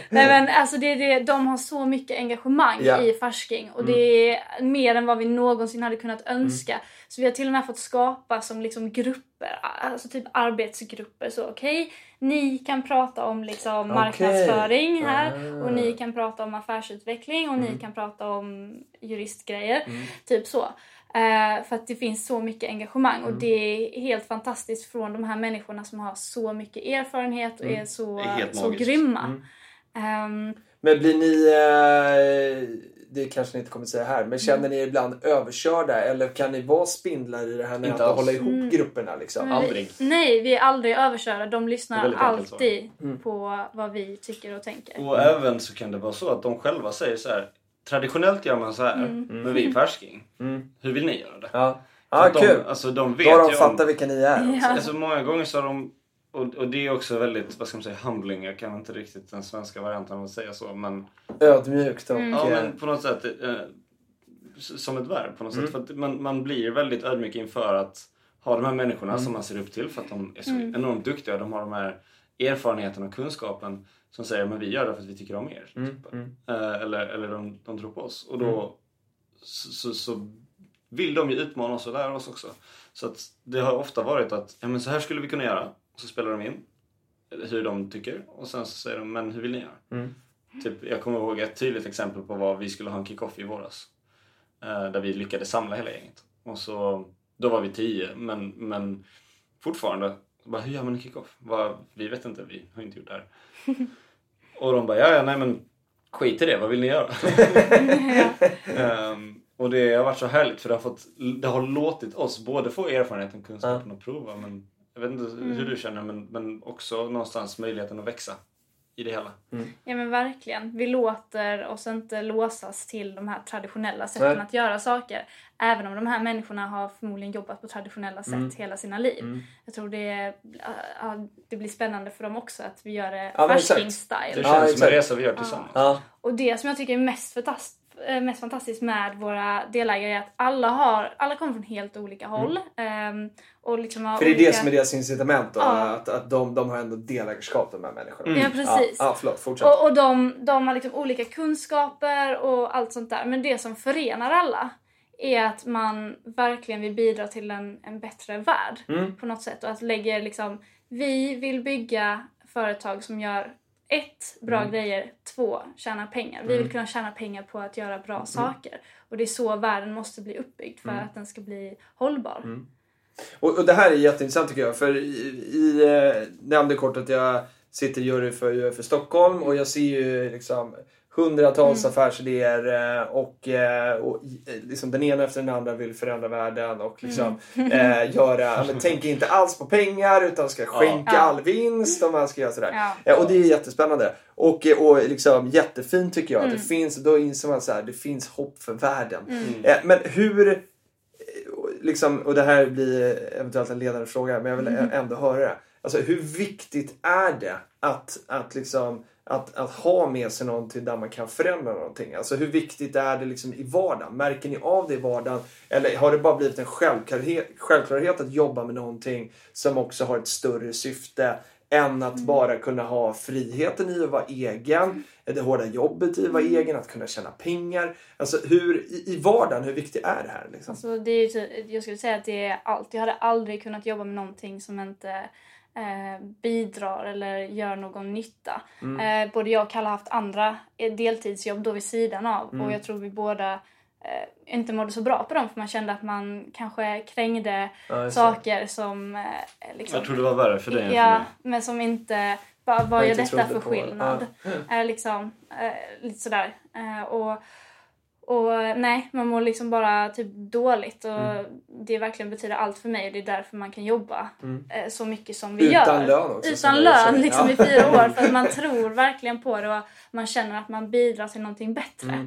Nej men alltså det, det, de har så mycket engagemang Ja. i Färsking och det är mer än vad vi någonsin hade kunnat önska. Så vi har till och med fått skapa som liksom grupper, alltså typ arbetsgrupper. Så okej, ni kan prata om liksom marknadsföring här Ah. och ni kan prata om affärsutveckling och ni kan prata om juristgrejer. Typ så. Eh, för att det finns så mycket engagemang och det är helt fantastiskt från de här människorna som har så mycket erfarenhet och är så, är så magiskt. grymma. Ehm, Men blir ni, eh, det kanske ni inte kommer säga här, men känner ni er ibland överkörda eller kan ni vara spindlar i det här nätet och alls. hålla ihop Mm. grupperna liksom? men Aldrig. Nej, vi är aldrig överkörda. De lyssnar alltid Mm. på vad vi tycker och tänker. Och även så kan det vara så att de själva säger så här. Traditionellt gör man så här, men vi är färsking. Mm. Hur vill ni göra det? Ja, att de, kul. Alltså de vet Då har de fattat om, vilka ni är. också. Ja. Alltså många gånger så har de, och, och det är också väldigt, vad ska man säga, humbling. Jag kan inte riktigt den svenska varianten av att säga så. Men, Ödmjukt och... ja, eh, men på något sätt, eh, som ett verb på något sätt. För att man, man blir väldigt ödmjuk inför att ha de här människorna som man ser upp till för att de är så enormt duktiga. De har de här erfarenheten och kunskapen som säger men vi gör det för att vi tycker om er. Mm, typ. mm. Eh, eller eller de, de tror på oss. Och då så, så, så vill de ju utmana oss och lära oss också. Så att det har ofta varit att ja, men så här skulle vi kunna göra. Så spelar de in hur de tycker och sen så säger de men hur vill ni göra? Mm. Typ, jag kommer ihåg ett tydligt exempel på vad vi skulle ha en kick-off i våras. Eh, där vi lyckades samla hela gänget. Och så, då var vi tio men, men fortfarande, bara, hur gör man en kick-off? Vad- Vi vet inte, vi har inte gjort det här. [LAUGHS] och de bara, ja, ja nej men skit i det, vad vill ni göra? [LAUGHS] Ehm, och det har varit så härligt för det har, fått, det har låtit oss både få erfarenheten, kunskapen och prova. Men jag vet inte hur du känner men, men också någonstans möjligheten att växa i det hela. Ja men verkligen. Vi låter oss inte låsas till de här traditionella sätten Nej. att göra saker. Även om de här människorna har förmodligen jobbat på traditionella sätt Mm. hela sina liv. Jag tror det, ja, det blir spännande för dem också att vi gör det Ja, exakt. Det känns Ja, som en resa vi gör tillsammans. Ja. Och det som jag tycker är mest mest fantastiskt med våra delägare är att alla, har, alla kommer från helt olika håll. ehm, och liksom har Mm. För det är olika... det som är deras incitament då, Ja. att, att de, de har ändå delägarskap de här människorna. Mm. Ja, precis. Ja, ja förlåt, fortsätt. Och, och de, de har liksom olika kunskaper och allt sånt där. Men det som förenar alla är att man verkligen vill bidra till en, en bättre värld Mm. på något sätt. Och att lägger liksom, vi vill bygga företag som gör ett, bra Mm. grejer, två, tjäna pengar. Vi vill kunna tjäna pengar på att göra bra Mm. saker. Och det är så världen måste bli uppbyggd för att den ska bli hållbar. Mm. Och, och det här är jätteintressant tycker jag. För i, i eh, nämnde kort att jag sitter i jury för, för Stockholm och jag ser ju liksom hundratals Mm. affärsidéer eh, och, eh, och eh, liksom den ena efter den andra vill förändra världen och liksom Mm. eh, göra, men tänker inte alls på pengar utan ska skänka Ja. all vinst och man ska göra sådär. Ja. Och det är jättespännande. Och, och liksom jättefint tycker jag. Att Mm. det finns, då inser man så här, det finns hopp för världen. Mm. Eh, Men hur, liksom, och det här blir eventuellt en ledande fråga, men jag vill Mm. ändå höra det. Alltså hur viktigt är det att, att, liksom, att, att ha med sig någonting där man kan förändra någonting? Alltså hur viktigt är det liksom i vardagen? Märker ni av det i vardagen? Eller har det bara blivit en självklarhet, självklarhet att jobba med någonting som också har ett större syfte än att bara kunna ha friheten i att vara egen, det hårda jobbet i att vara egen, att kunna tjäna pengar. Alltså hur, i, i vardagen, hur viktigt är det här? Liksom? Alltså, det är typ, jag skulle säga att det är allt. Jag hade aldrig kunnat jobba med någonting som inte eh, bidrar eller gör någon nytta. Mm. Eh, både jag och Kalle har haft andra eh, deltidsjobb då vid sidan av Mm. och jag tror vi båda eh, inte mådde så bra på dem för man kände att man kanske krängde Ja, saker som eh, liksom, Jag tror det var värre för dig Ja, men som inte... Vad gör detta för skillnad? Ja. Liksom lite sådär. Och, och nej, man mår liksom bara typ dåligt och Mm. det verkligen betyder allt för mig och det är därför man kan jobba Mm. eh, så mycket som vi Utan gör. lön också. Utan lön liksom Ja. i fyra år för att man [LAUGHS] tror verkligen på det och man känner att man bidrar till någonting bättre. Mm.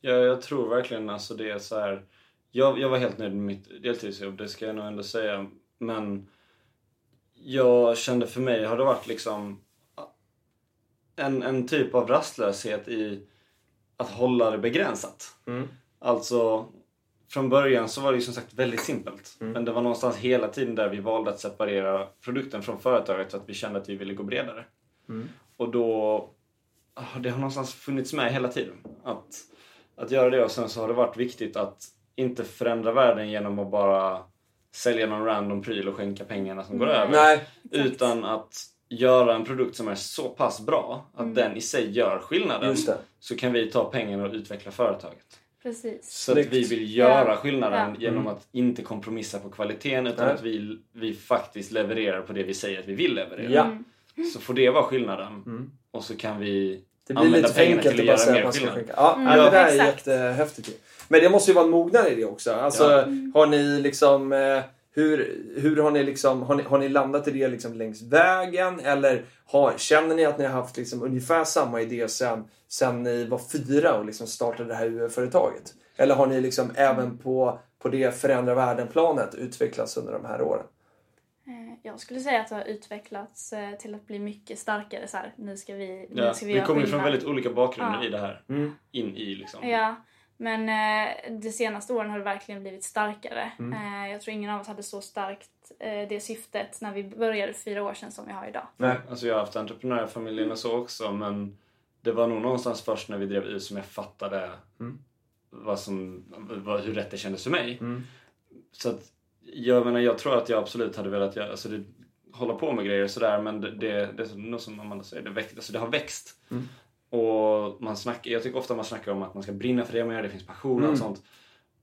Ja, jag tror verkligen alltså det är så här. Jag, jag var helt nöjd med mitt deltidsjobb, det ska jag nog ändå säga. Men jag kände för mig har det varit liksom en, en typ av rastlöshet i att hålla det begränsat. Mm. Alltså, från början så var det ju som sagt väldigt simpelt. Mm. Men det var någonstans hela tiden där vi valde att separera produkten från företaget så att vi kände att vi ville gå bredare. Mm. Och då, ah, det har någonstans funnits med hela tiden. Att, att göra det och sen så har det varit viktigt att inte förändra världen genom att bara sälja någon random pryl och skänka pengarna som går Mm. över. Nej, Utan att göra en produkt som är så pass bra att Mm. den i sig gör skillnaden. just det. Så kan vi ta pengarna och utveckla företaget. Precis. Så att vi vill göra Ja. skillnaden Ja. genom Mm. att inte kompromissa på kvaliteten utan Nej. att vi, vi faktiskt levererar på det vi säger att vi vill leverera. Ja. Mm. Så får det vara skillnaden. Mm. Och så kan vi Det blir Använda lite pengarna till att göra säga mer skillnad. Ja, Mm. ja, det där är Exakt. jättehäftigt. Men det måste ju vara en mognad i det också. Alltså, Ja. har ni liksom... Eh, hur, hur har ni liksom... Har ni, har ni landat i det liksom längs vägen? Eller har, känner ni att ni har haft liksom ungefär samma idé sen, sen ni var fyra och liksom startade det här UF-företaget? Eller har ni liksom även på, på det förändra världen-planet utvecklats under de här åren? Eh, Jag skulle säga att det har utvecklats eh, till att bli mycket starkare. Så här, nu ska vi, nu Ja, ska vi, vi kommer ju från väldigt olika bakgrunder Ja. i det här. Mm. In i liksom. Ja, men eh, de senaste åren har det verkligen blivit starkare. Mm. Eh, jag tror ingen av oss hade så starkt eh, det syftet när vi började för fyra år sedan som vi har idag. Nej. Alltså jag har haft entreprenörfamiljen och så också men det var nog någonstans först när vi drev ut som jag fattade Mm. vad som, vad, hur rätt det kändes för mig. Mm. Så att, jag menar, jag tror att jag absolut hade velat göra, alltså det, hålla på med grejer och sådär men det, det, det är nog som Amanda säger, det, växt, alltså det har växt. Mm. Och man snackar, jag tycker ofta man snackar om att man ska brinna för det man gör, det finns passion och Mm. allt sånt.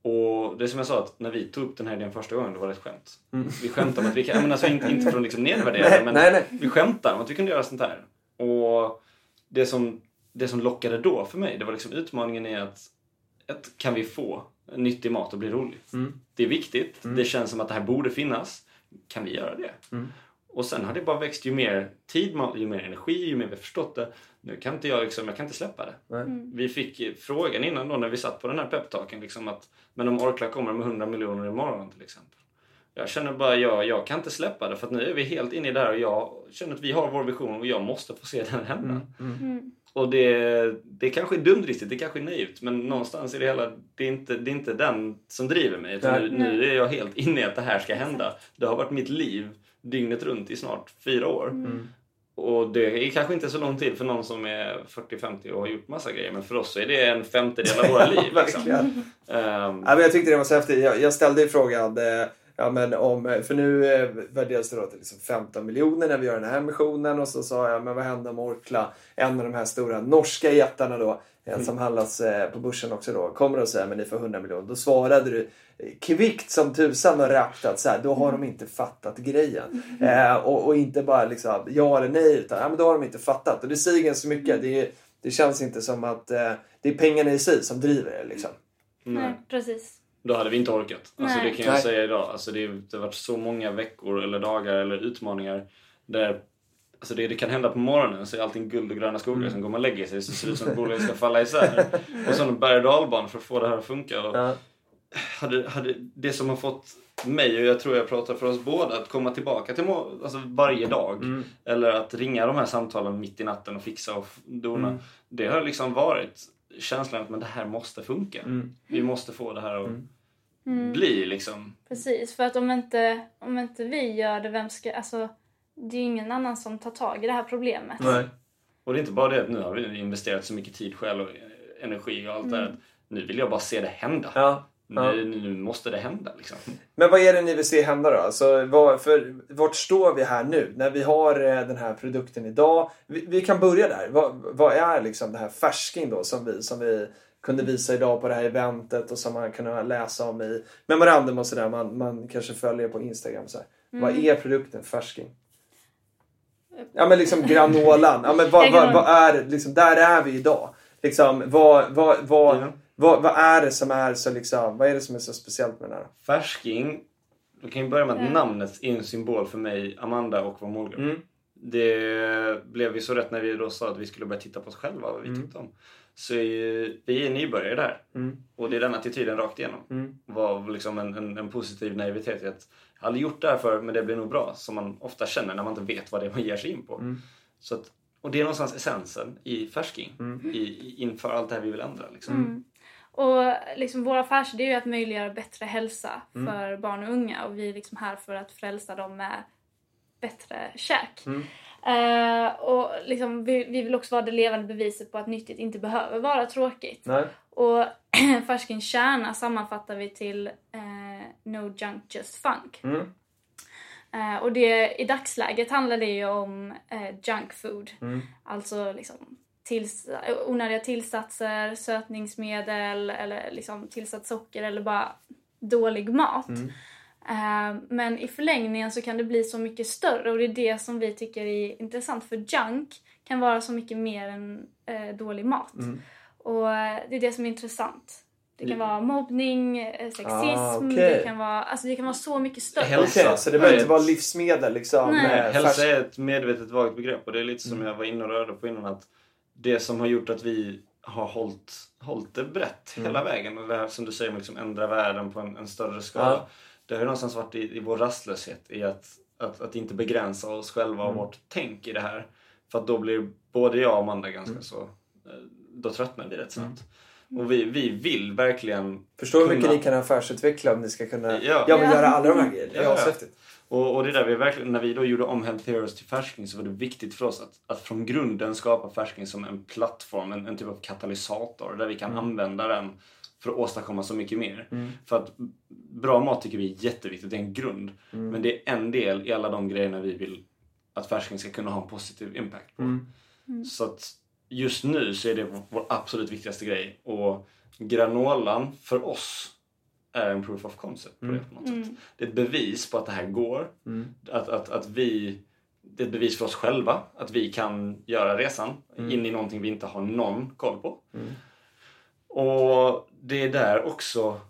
Och det är som jag sa, att när vi tog upp den här idén första gången, då var det ett skämt. Mm. Vi skämtade om att vi kan, men alltså inte, inte från liksom nedvärdera, men nej, nej. vi skämtar om att vi kunde göra sånt här. Och det som, det som lockade då för mig, det var liksom utmaningen i att, att kan vi få nyttig mat att bli rolig? Mm. Det är viktigt, Mm. det känns som att det här borde finnas. Kan vi göra det? Och sen har det bara växt ju mer tid, man- ju mer energi, ju mer vi har förstått det. Nu kan inte jag liksom, jag kan inte släppa det. Mm. Vi fick frågan innan då när vi satt på den här peptalken liksom att men om Orkla kommer med 100 miljoner imorgon till exempel. Jag känner bara, jag, jag kan inte släppa det för att nu är vi helt inne i det här och jag känner att vi har vår vision och jag måste få se den hända. Mm. Mm. Mm. och det, det kanske är dumdristigt, det kanske är naivt men någonstans i det hela, det är inte, det är inte den som driver mig. Utan nu, nu är jag helt inne i att det här ska hända. Det har varit mitt liv dygnet runt i snart fyra år. Mm. Och det är kanske inte så lång tid för någon som är 40-50 och har gjort massa grejer men för oss så är det en femtedel av våra [LAUGHS] liv. Liksom. Verkligen. Ehm, Ja, men jag tyckte det var så häftigt. Jag, jag ställde ju frågan, eh, ja, men om, för nu eh, värderas det då till liksom 15 miljoner när vi gör den här missionen och så sa jag, men vad händer om Orkla, en av de här stora norska jättarna då, eh, som handlas eh, på börsen också då, kommer och säger men ni får 100 miljoner. Då svarade du kvickt som tusan och rappt att så här, då har de inte fattat grejen. Eh, och, och inte bara liksom ja eller nej, utan ja, men då har de inte fattat. Och det säger ganska mycket. Det, är- det känns inte som att eh, det är pengarna i sig som driver det liksom. Nej, precis. Då hade vi inte orkat. Alltså Nej. det kan jag Nej. säga idag. Alltså det, det har varit så många veckor eller dagar eller utmaningar där Alltså det, det kan hända på morgonen så är allting guld och gröna skogar. Mm. Sen går man och lägger sig så ser det ut som att [LAUGHS] bolaget ska falla isär. och så en berg och dalbana för att få det här att funka. Och Ja. hade, hade det som har fått mig, och jag tror jag pratar för oss båda, att komma tillbaka till må- alltså varje dag. Mm. Eller att ringa de här samtalen mitt i natten och fixa och dona. Mm. Det har liksom varit känslan att men det här måste funka. Mm. Vi måste få det här att Mm. Mm. bli liksom. Precis, för att om inte, om inte vi gör det, vem ska... Alltså, det är ju ingen annan som tar tag i det här problemet. Nej. Och det är inte bara det att nu har vi investerat så mycket tid själv och energi och allt det här. att Nu vill jag bara se det hända. Ja. Ja. Nu, nu måste det hända liksom. Men vad är det ni vill se hända då? Alltså, vad, för, vart står vi här nu? När vi har eh, den här produkten idag. Vi, vi kan börja där. Vad, vad är liksom det här färsking då som vi, som vi kunde visa idag på det här eventet och som man kunde läsa om i memorandum och sådär. Man, man kanske följer på Instagram. Så här. Vad är produkten färsking? Ja men liksom granolan. Ja, men vad, vad, vad är liksom, där är vi idag. Liksom, vad, vad, vad, Ja. vad, vad är det som är så liksom, vad är det som är så speciellt med den här? Färsking, då kan vi börja med att Mm. namnet är en symbol för mig, Amanda och vår målgrupp. Mm. Det blev ju så rätt när vi då sa att vi skulle börja titta på oss själva vad vi Mm. tyckte om. Så är ju, vi är nybörjare där. Mm. Och det är den attityden rakt igenom. Mm. var liksom en, en, en positiv naivitet i att jag har aldrig gjort det här för men det blir nog bra. Som man ofta känner när man inte vet vad det är man ger sig in på. Mm. Så att, och det är någonstans essensen i färsking. Mm. I, i, inför allt det här vi vill ändra. Liksom. Mm. Och liksom vår affärsidé är ju att möjliggöra bättre hälsa Mm. för barn och unga och vi är liksom här för att frälsa dem med bättre käk. Eh, och liksom, vi, vi vill också vara det levande beviset på att nyttigt inte behöver vara tråkigt. Nej. Och [CLEARS THROAT] Färskins kärna sammanfattar vi till eh, No Junk Just Funk. Mm. Eh, och det, i dagsläget handlar det ju om junk food. Mm. Alltså liksom tills, onödiga tillsatser, sötningsmedel eller liksom tillsatt socker eller bara dålig mat. Mm. Eh, men i förlängningen så kan det bli så mycket större och det är det som vi tycker är intressant för junk kan vara så mycket mer än eh, dålig mat. Mm. Och eh, det är det som är intressant. Det kan vara mobbning, eh, sexism, Ah, okej. det, kan vara, alltså det kan vara så mycket större. Hälsa. Okej, så det behöver är inte vara livsmedel liksom? Nej. med Hälsa är ett medvetet vagt begrepp och det är lite som Mm. jag var inne och rörde på innan att det som har gjort att vi har hållit, hållit det brett Mm. hela vägen och det här som du säger med liksom ändra världen på en, en större skala. Ja. Det har ju någonstans varit i, i vår rastlöshet i att, att, att inte begränsa oss själva och Mm. vårt tänk i det här. För att då blir både jag och Amanda ganska Mm. så, eh, då tröttnar vi rätt snabbt. Och vi, vi vill verkligen Förstår du hur mycket ni kan affärsutveckla om ni ska kunna Ja. ja. men göra alla de här grejerna? Det är Ja. Och, och det där vi verkligen, när vi då gjorde om Health Heroes till färsking så var det viktigt för oss att, att från grunden skapa färsking som en plattform, en, en typ av katalysator där vi kan Mm. använda den för att åstadkomma så mycket mer. Mm. För att bra mat tycker vi är jätteviktigt, det är en grund. Mm. Men det är en del i alla de grejerna vi vill att färsking ska kunna ha en positiv impact på. Mm. Så att just nu så är det vår, absolut viktigaste grej. Och granolan för oss är en proof of concept på det på något sätt. Mm. Det är ett bevis på att det här går. Mm. Att, att, att vi, det är ett bevis för oss själva att vi kan göra resan Mm. in i någonting vi inte har någon koll på. Mm. Och det är där också,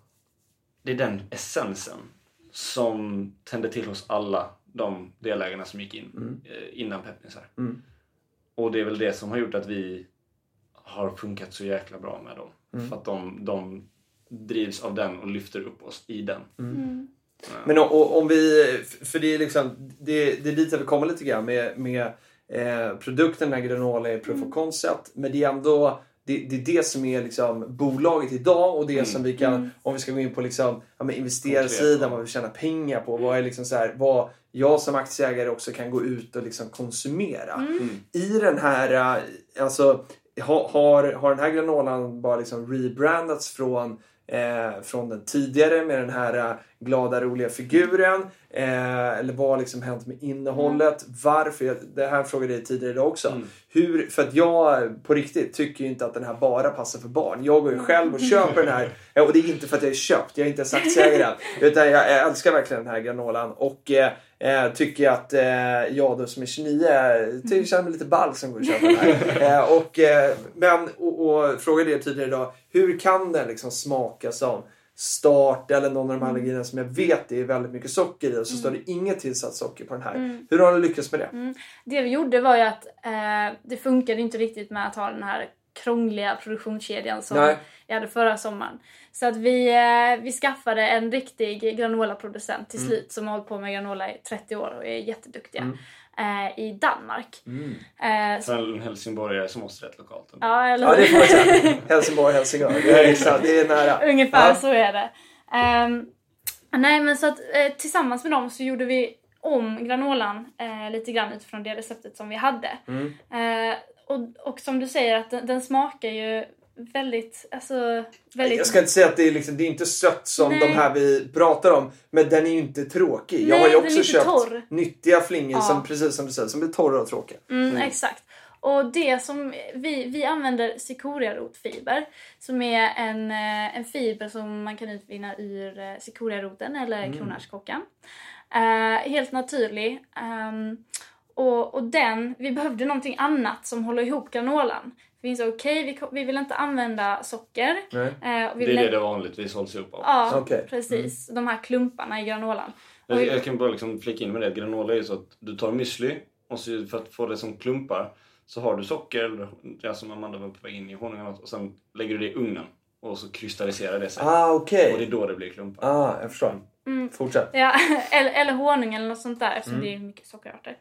det är den essensen som tände till hos alla de delägarna som gick in Mm. eh, innan Peppinsar. Mm. Och det är väl det som har gjort att vi har funkat så jäkla bra med dem. Mm. För att de, de drivs av den och lyfter upp oss i den. Mm. Men o- o- om vi, för det är liksom, det, det är dit jag vill komma lite grann med, med eh, produkten, den här granola är proof of concept. Men det är ändå det, det är det som är liksom bolaget idag och det som vi kan, om vi ska gå in på liksom, ja, men investerarsidan, vad vi tjänar pengar på. Vad är liksom så här, vad jag som aktieägare också kan gå ut och liksom konsumera. I den här, eh, alltså ha- har, har den här granolan bara liksom rebrandats från Eh, från den tidigare med den här eh, glada roliga figuren. Eh, eller vad har liksom hänt med innehållet? Varför? Jag- Det här frågade jag tidigare idag också. Hur, för att jag på riktigt tycker ju inte att den här bara passar för barn. Jag går ju själv och köper den här. [LAUGHS] Och det är inte för att jag är köpt. Jag är inte aktieägare än. Utan jag älskar verkligen den här granolan. Och eh, eh, tycker att eh, jag då som är 29 eh, ty- känner mig lite ball som går och köper den här. [LAUGHS] eh, och, eh, men, och, och frågade det tidigare idag. Hur kan den liksom smaka som start eller någon av de här allergierna som jag vet det är väldigt mycket socker i och så står det inget tillsatt socker på den här. Hur har ni lyckats med det? Det vi gjorde var ju att eh, det funkade inte riktigt med att ha den här krångliga produktionskedjan som Nej. vi hade förra sommaren. Så att vi, eh, vi skaffade en riktig granolaproducent till slut som har hållit på med granola i 30 år och är jätteduktiga. Eh, I Danmark. Eh, så, För en helsingborgare som måste rätt lokalt. ändå. ja, eller Ja, det får man säga. [LAUGHS] Helsingborg, Helsingör. [LAUGHS] Det är, exakt, det är nära. Ungefär Ja. så är det. Ehm, nej men så att eh, tillsammans med dem så gjorde vi om granolan eh, lite grann utifrån det receptet som vi hade. Mm. Eh, och, och som du säger att den, den smakar ju väldigt, alltså väldigt... Jag ska inte säga att det är, liksom, det är inte sött som Nej. de här vi pratar om. Men den är ju inte tråkig. jag Nej, har ju är också köpt torr. nyttiga flingor Ja. som precis som du säger, som blir torra och tråkiga. Mm, Exakt. Och det som vi, vi använder cikoriarotfiber som är en, eh, en fiber som man kan utvinna ur eh, cikoriaroten eller kronärtskockan. Eh, helt naturlig. Ehm, och, och den, vi behövde någonting annat som håller ihop granolan. Vi insåg okej, vi, ko- vi vill inte använda socker. Nej. eh, och vi Det är det det vanligtvis hålls ihop av. Ja, Okej. precis. De här klumparna i granolan. Och Jag, vi- jag kan bara liksom flika in med det. Granola är ju så att du tar müsli och så för att få det som klumpar så har du socker, eller det som Amanda var på väg in i, honung eller något, och sen lägger du det i ugnen och så kristalliserar det sig. Ah, okej. Och det är då det blir klumpar. Ah, jag förstår. Mm. Fortsätt. Ja, [LAUGHS] eller, eller honung eller något sånt där eftersom Mm. det är mycket sockerarter.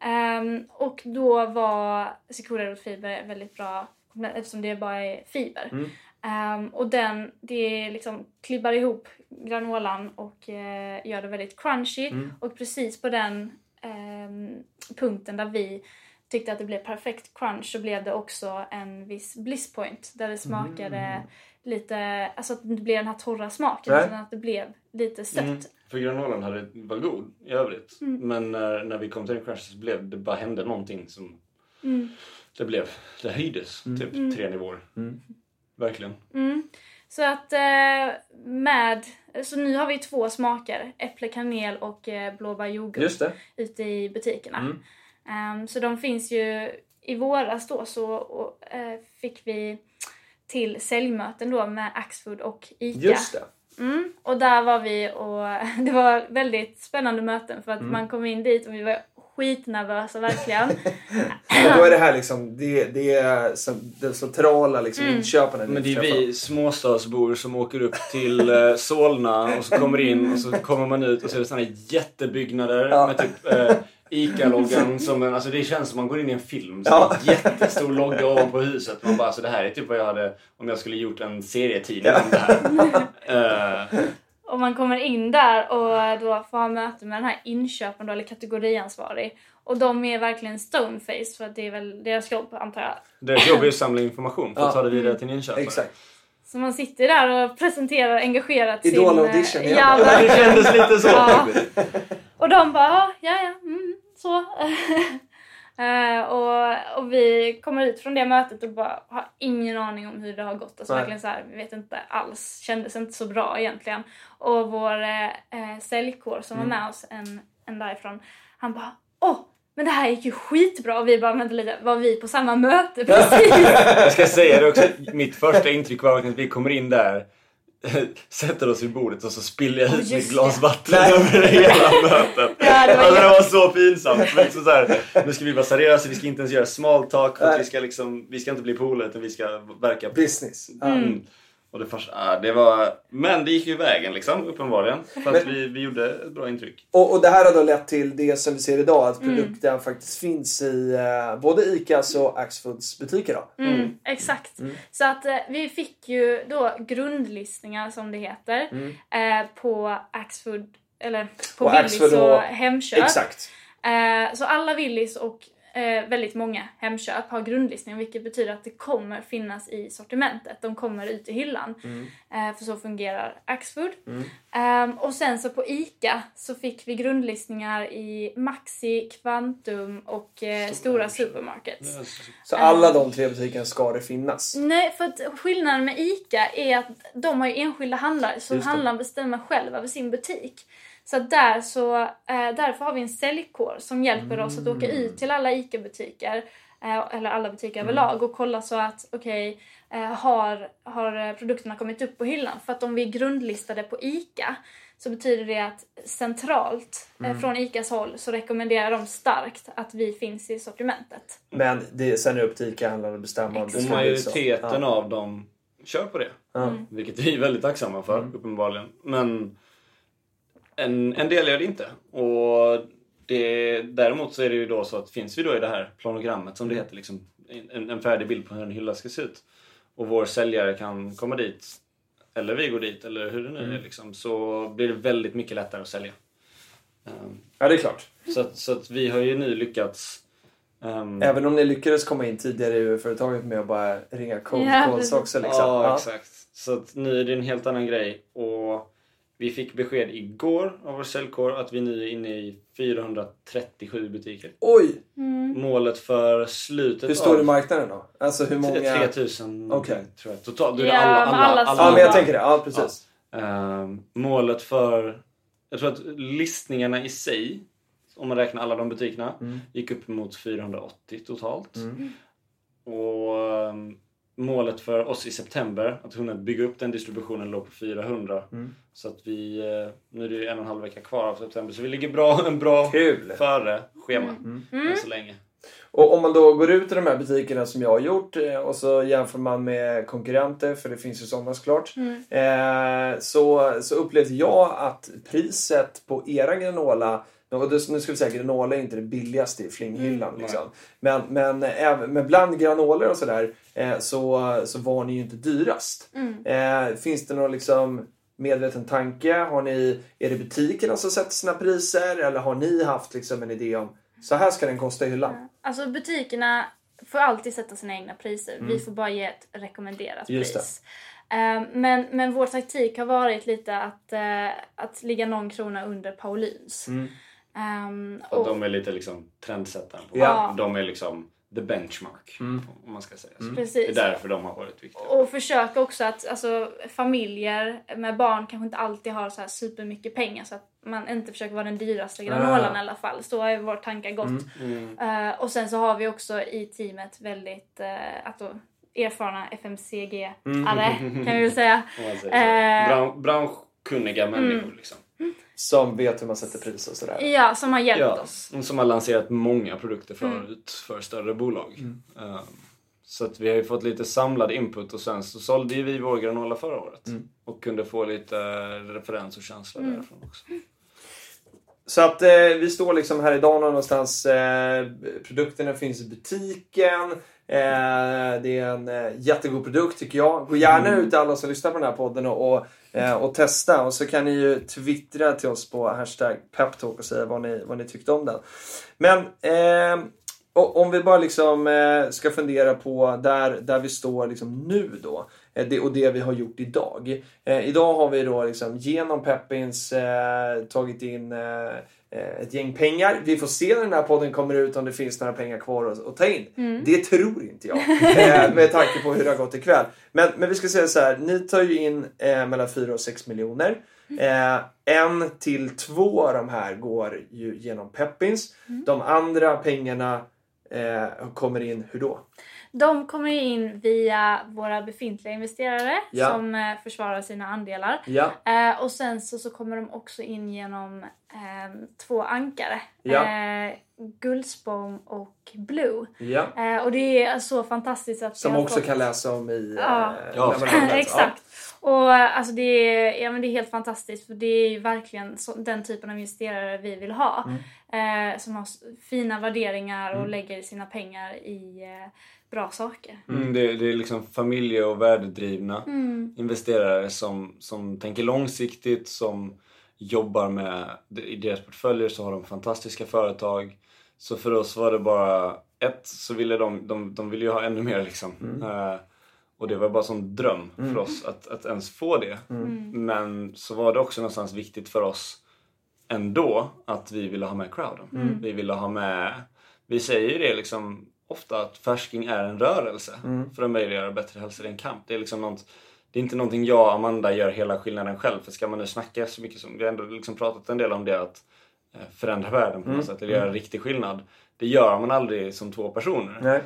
Ehm, och då var cikoriarotfiber väldigt bra eftersom det bara är fiber. Mm. Ehm, och den, det liksom klibbar ihop granolan och eh, gör det väldigt crunchy. Mm. Och precis på den ehm, punkten där vi tyckte att det blev perfekt crunch så blev det också en viss bliss point där det smakade Mm. Lite, alltså att det inte blev den här torra smaken Nej. utan att det blev lite sött. Mm. För granolan hade, var god i övrigt. Mm. Men när, när vi kom till den crunchen så blev det bara hände någonting som... Mm. Det blev... Det höjdes typ tre nivåer. Mm. Verkligen. Mm. Så att eh, med, så nu har vi två smaker, äpple, kanel och eh, blåbär yoghurt Just det. ute i butikerna. Mm. Ehm, så de finns ju, i våras då så och, eh, fick vi till säljmöten då med Axfood och ICA. Just det. Mm, och där var vi och [LAUGHS] det var väldigt spännande möten för att Mm. man kom in dit och vi var skitnervösa verkligen. [LAUGHS] Men då är det här liksom, det, det är den centrala liksom, Mm. inköparna. ni Men det är vi småstadsbor som åker upp till eh, Solna och så kommer in och så kommer man ut och så är det såna här jättebyggnader Ja. med typ eh, ICA-loggan [LAUGHS] som en, alltså det känns som man går in i en film. Så Ja. Jättestor logga ovanpå huset. Man bara, så det här är typ vad jag hade om jag skulle gjort en serietidning Ja. om det här. [LAUGHS] Eh, Och man kommer in där och då får ha möte med den här inköparen då, eller kategoriansvarig. Och de är verkligen stoneface för att det är väl deras jobb antar jag. deras jobb är att samla information för att Ja. ta det vidare till en inköpare. Exakt. Så man sitter där och presenterar engagerat Idol sin... eh, audition igen. Ja, Det verkligen. kändes lite så Ja. Och de bara, ja, ja, ja, mm, så. [LAUGHS] Eh, och, och vi kommer ut från det mötet och bara har ingen aning om hur det har gått. Alltså Nej. verkligen så här, vi vet inte alls. Kändes inte så bra egentligen. Och vår eh, eh, säljkår som Mm. var med oss en, en därifrån, han bara, åh, men det här gick ju skitbra. Och vi bara, vänta lite, var vi på samma möte [LAUGHS] precis? Jag ska säga det också, mitt första intryck var att vi kommer in där [LAUGHS] sätter oss vid bordet och så spiller jag Åh, ut mitt glas vatten över hela mötet. Ja, det var alltså, det var så pinsamt. Men så så här, nu ska vi vara seriösa, vi ska inte ens göra small talk för vi ska, liksom, vi ska inte bli polare utan vi ska verka Business. Ja. Mm. Och det, första, ah, det var, men det gick ju vägen liksom, uppenbarligen. För att vi, vi gjorde ett bra intryck. Och, och det här har då lett till det som vi ser idag, att produkten faktiskt finns i eh, både ICAs och Axfoods butiker. Då. Mm, Exakt. Så att eh, vi fick ju då grundlistningar som det heter eh, på Axfood, eller på Och Willys och och- Hemköp. Exakt. Eh, så alla Willys och eh, väldigt många Hemköp har grundlistning vilket betyder att det kommer finnas i sortimentet. De kommer ut i hyllan. Eh, för så fungerar Axfood. Ehm, och sen så på ICA så fick vi grundlistningar i Maxi, Kvantum och eh, stora supermarkets. Så alla de tre butikerna ska det finnas. Nej, för att skillnaden med ICA är att de har ju enskilda handlare så handlaren bestämmer själv över sin butik. Så där så, eh, därför har vi en säljkår som hjälper oss att åka ut till alla ICA-butiker eh, eller alla butiker överlag och kolla så att okej, eh, har, har eh, produkterna kommit upp på hyllan? För att om vi är grundlistade på ICA så betyder det att centralt eh, från ICAs håll så rekommenderar de starkt att vi finns i sortimentet. Men det, sen är det upp till ICA-handlaren att bestämma Och majoriteten Ja. av dem kör på det. Ja. Vilket vi är väldigt tacksamma för, uppenbarligen. Men en, en del gör det inte. Och det, däremot så är det ju då så att finns vi då i det här planogrammet som det heter, liksom, en, en färdig bild på hur en hylla ska se ut. Och vår säljare kan komma dit, eller vi går dit, eller hur det nu är, liksom, så blir det väldigt mycket lättare att sälja. Ehm, ja, det är klart. så, att, så att vi har ju nu lyckats ehm, Även om ni lyckades komma in tidigare i företaget med att bara ringa cold calls precis. också. Liksom. Ja, Ja. exakt. Så att nu är det en helt annan grej. Och vi fick besked igår av vår säljkår att vi nu är inne i 437 butiker. Oj! Målet för slutet Hur stor är marknaden då? Alltså hur många... 3000 Okej. tror jag. Totalt. Du, Ja, alla, alla, alla alla, Ja, men jag tänker det. Ja, precis. Ehm, målet för... Jag tror att listningarna i sig, om man räknar alla de butikerna, Mm. gick upp mot 480 totalt. Och ehm, målet för oss i september, att kunna bygga upp den distributionen, låg på 400. Mm. Så att vi, eh, nu är det ju en och en halv vecka kvar av september, så vi ligger bra, [LAUGHS] en bra Kul! före schema Mm. än så länge. Och om man då går ut i de här butikerna som jag har gjort eh, och så jämför man med konkurrenter, för det finns ju sådana såklart. Eh, så, så upplevde jag att priset på era granola och det- nu ska vi säga granola är inte det billigaste i flinghyllan. Mm, liksom. Men, men, även, men bland granoler och sådär eh, så, så var ni ju inte dyrast. Eh, finns det någon liksom medveten tanke? Har ni, är det butikerna som sätter sina priser eller har ni haft liksom en idé om så här ska den kosta i hyllan? Alltså butikerna får alltid sätta sina egna priser. Vi får bara ge ett rekommenderat Just det. pris. Eh, Men, men vår taktik har varit lite att, eh, att ligga någon krona under Paulins. Mm. Ehm, Och och, de är lite liksom trendsättaren. På Ja. De är liksom the benchmark, Mm. om man ska säga så. Precis. Det är därför de har varit viktiga. och försöka också att alltså, familjer med barn kanske inte alltid har så här supermycket pengar så att man inte försöker vara den dyraste granolan Ah. i alla fall. Så har ju vår tankar gått. Mm. Eh, och sen så har vi också i teamet väldigt uh, alltså, erfarna FMCG-are kan vi väl säga. [LAUGHS] Bran- branschkunniga människor Mm. liksom. Som vet hur man sätter pris och sådär. Ja, som har hjälpt Ja, oss. som har lanserat många produkter Mm. förut för större bolag. Eh, Så att vi har ju fått lite samlad input och sen så sålde ju vi vår granola förra året. Och kunde få lite referens och känsla Mm. därifrån också. Så att eh, vi står liksom här idag någonstans. Eh, produkterna finns i butiken. Eh, det är en eh, jättegod produkt tycker jag. Gå gärna ut alla som lyssnar på den här podden och, och, eh, och testa. Och så kan ni ju twittra till oss på hashtag peptalk och säga vad ni, vad ni tyckte om den. Men eh, om vi bara liksom eh, ska fundera på där, där vi står liksom nu då. Eh, det, och det vi har gjort idag. Eh, idag har vi då liksom genom Peppins eh, tagit in ett gäng pengar. Vi får se när den här podden kommer ut om det finns några pengar kvar att, att ta in. Det tror inte jag. [LAUGHS] med tanke på hur det har gått ikväll. Men, men vi ska säga så här. Ni tar ju in eh, mellan 4 och 6 miljoner. Eh, en till två av de här går ju genom Peppins. De andra pengarna eh, kommer in hur då? De kommer ju in via våra befintliga investerare Ja. som eh, försvarar sina andelar. Ja, Eh, och sen så, så kommer de också in genom eh, två ankare. Ja. Eh, Guldspång och Blue. ja. Eh, och det är så fantastiskt att Som också fått- kan läsa om i... Ja. eh, Ja. [LAUGHS] läst. Exakt. Och alltså det är, ja, men det är helt fantastiskt för det är ju verkligen så, den typen av investerare vi vill ha. Mm. Eh, som har fina värderingar och lägger sina pengar i eh, bra saker. Mm, det, det är liksom familje och värdedrivna Mm. investerare som, som tänker långsiktigt, som jobbar med, i deras portföljer så har de fantastiska företag. Så för oss var det bara ett, så ville de, de, de ville ju ha ännu mer liksom. Eh, och det var bara som dröm för oss att, att ens få det. Men så var det också någonstans viktigt för oss ändå att vi ville ha med crowden. Vi ville ha med, vi säger ju det liksom ofta att färsking är en rörelse för att möjliggöra bättre hälsa. Det är en kamp. Det är liksom något, det är inte någonting jag och Amanda gör hela skillnaden själv. För ska man nu snacka så mycket som, vi har ändå liksom pratat en del om det att eh, förändra världen på något sätt eller göra en riktig skillnad. Det gör man aldrig som två personer. Nej.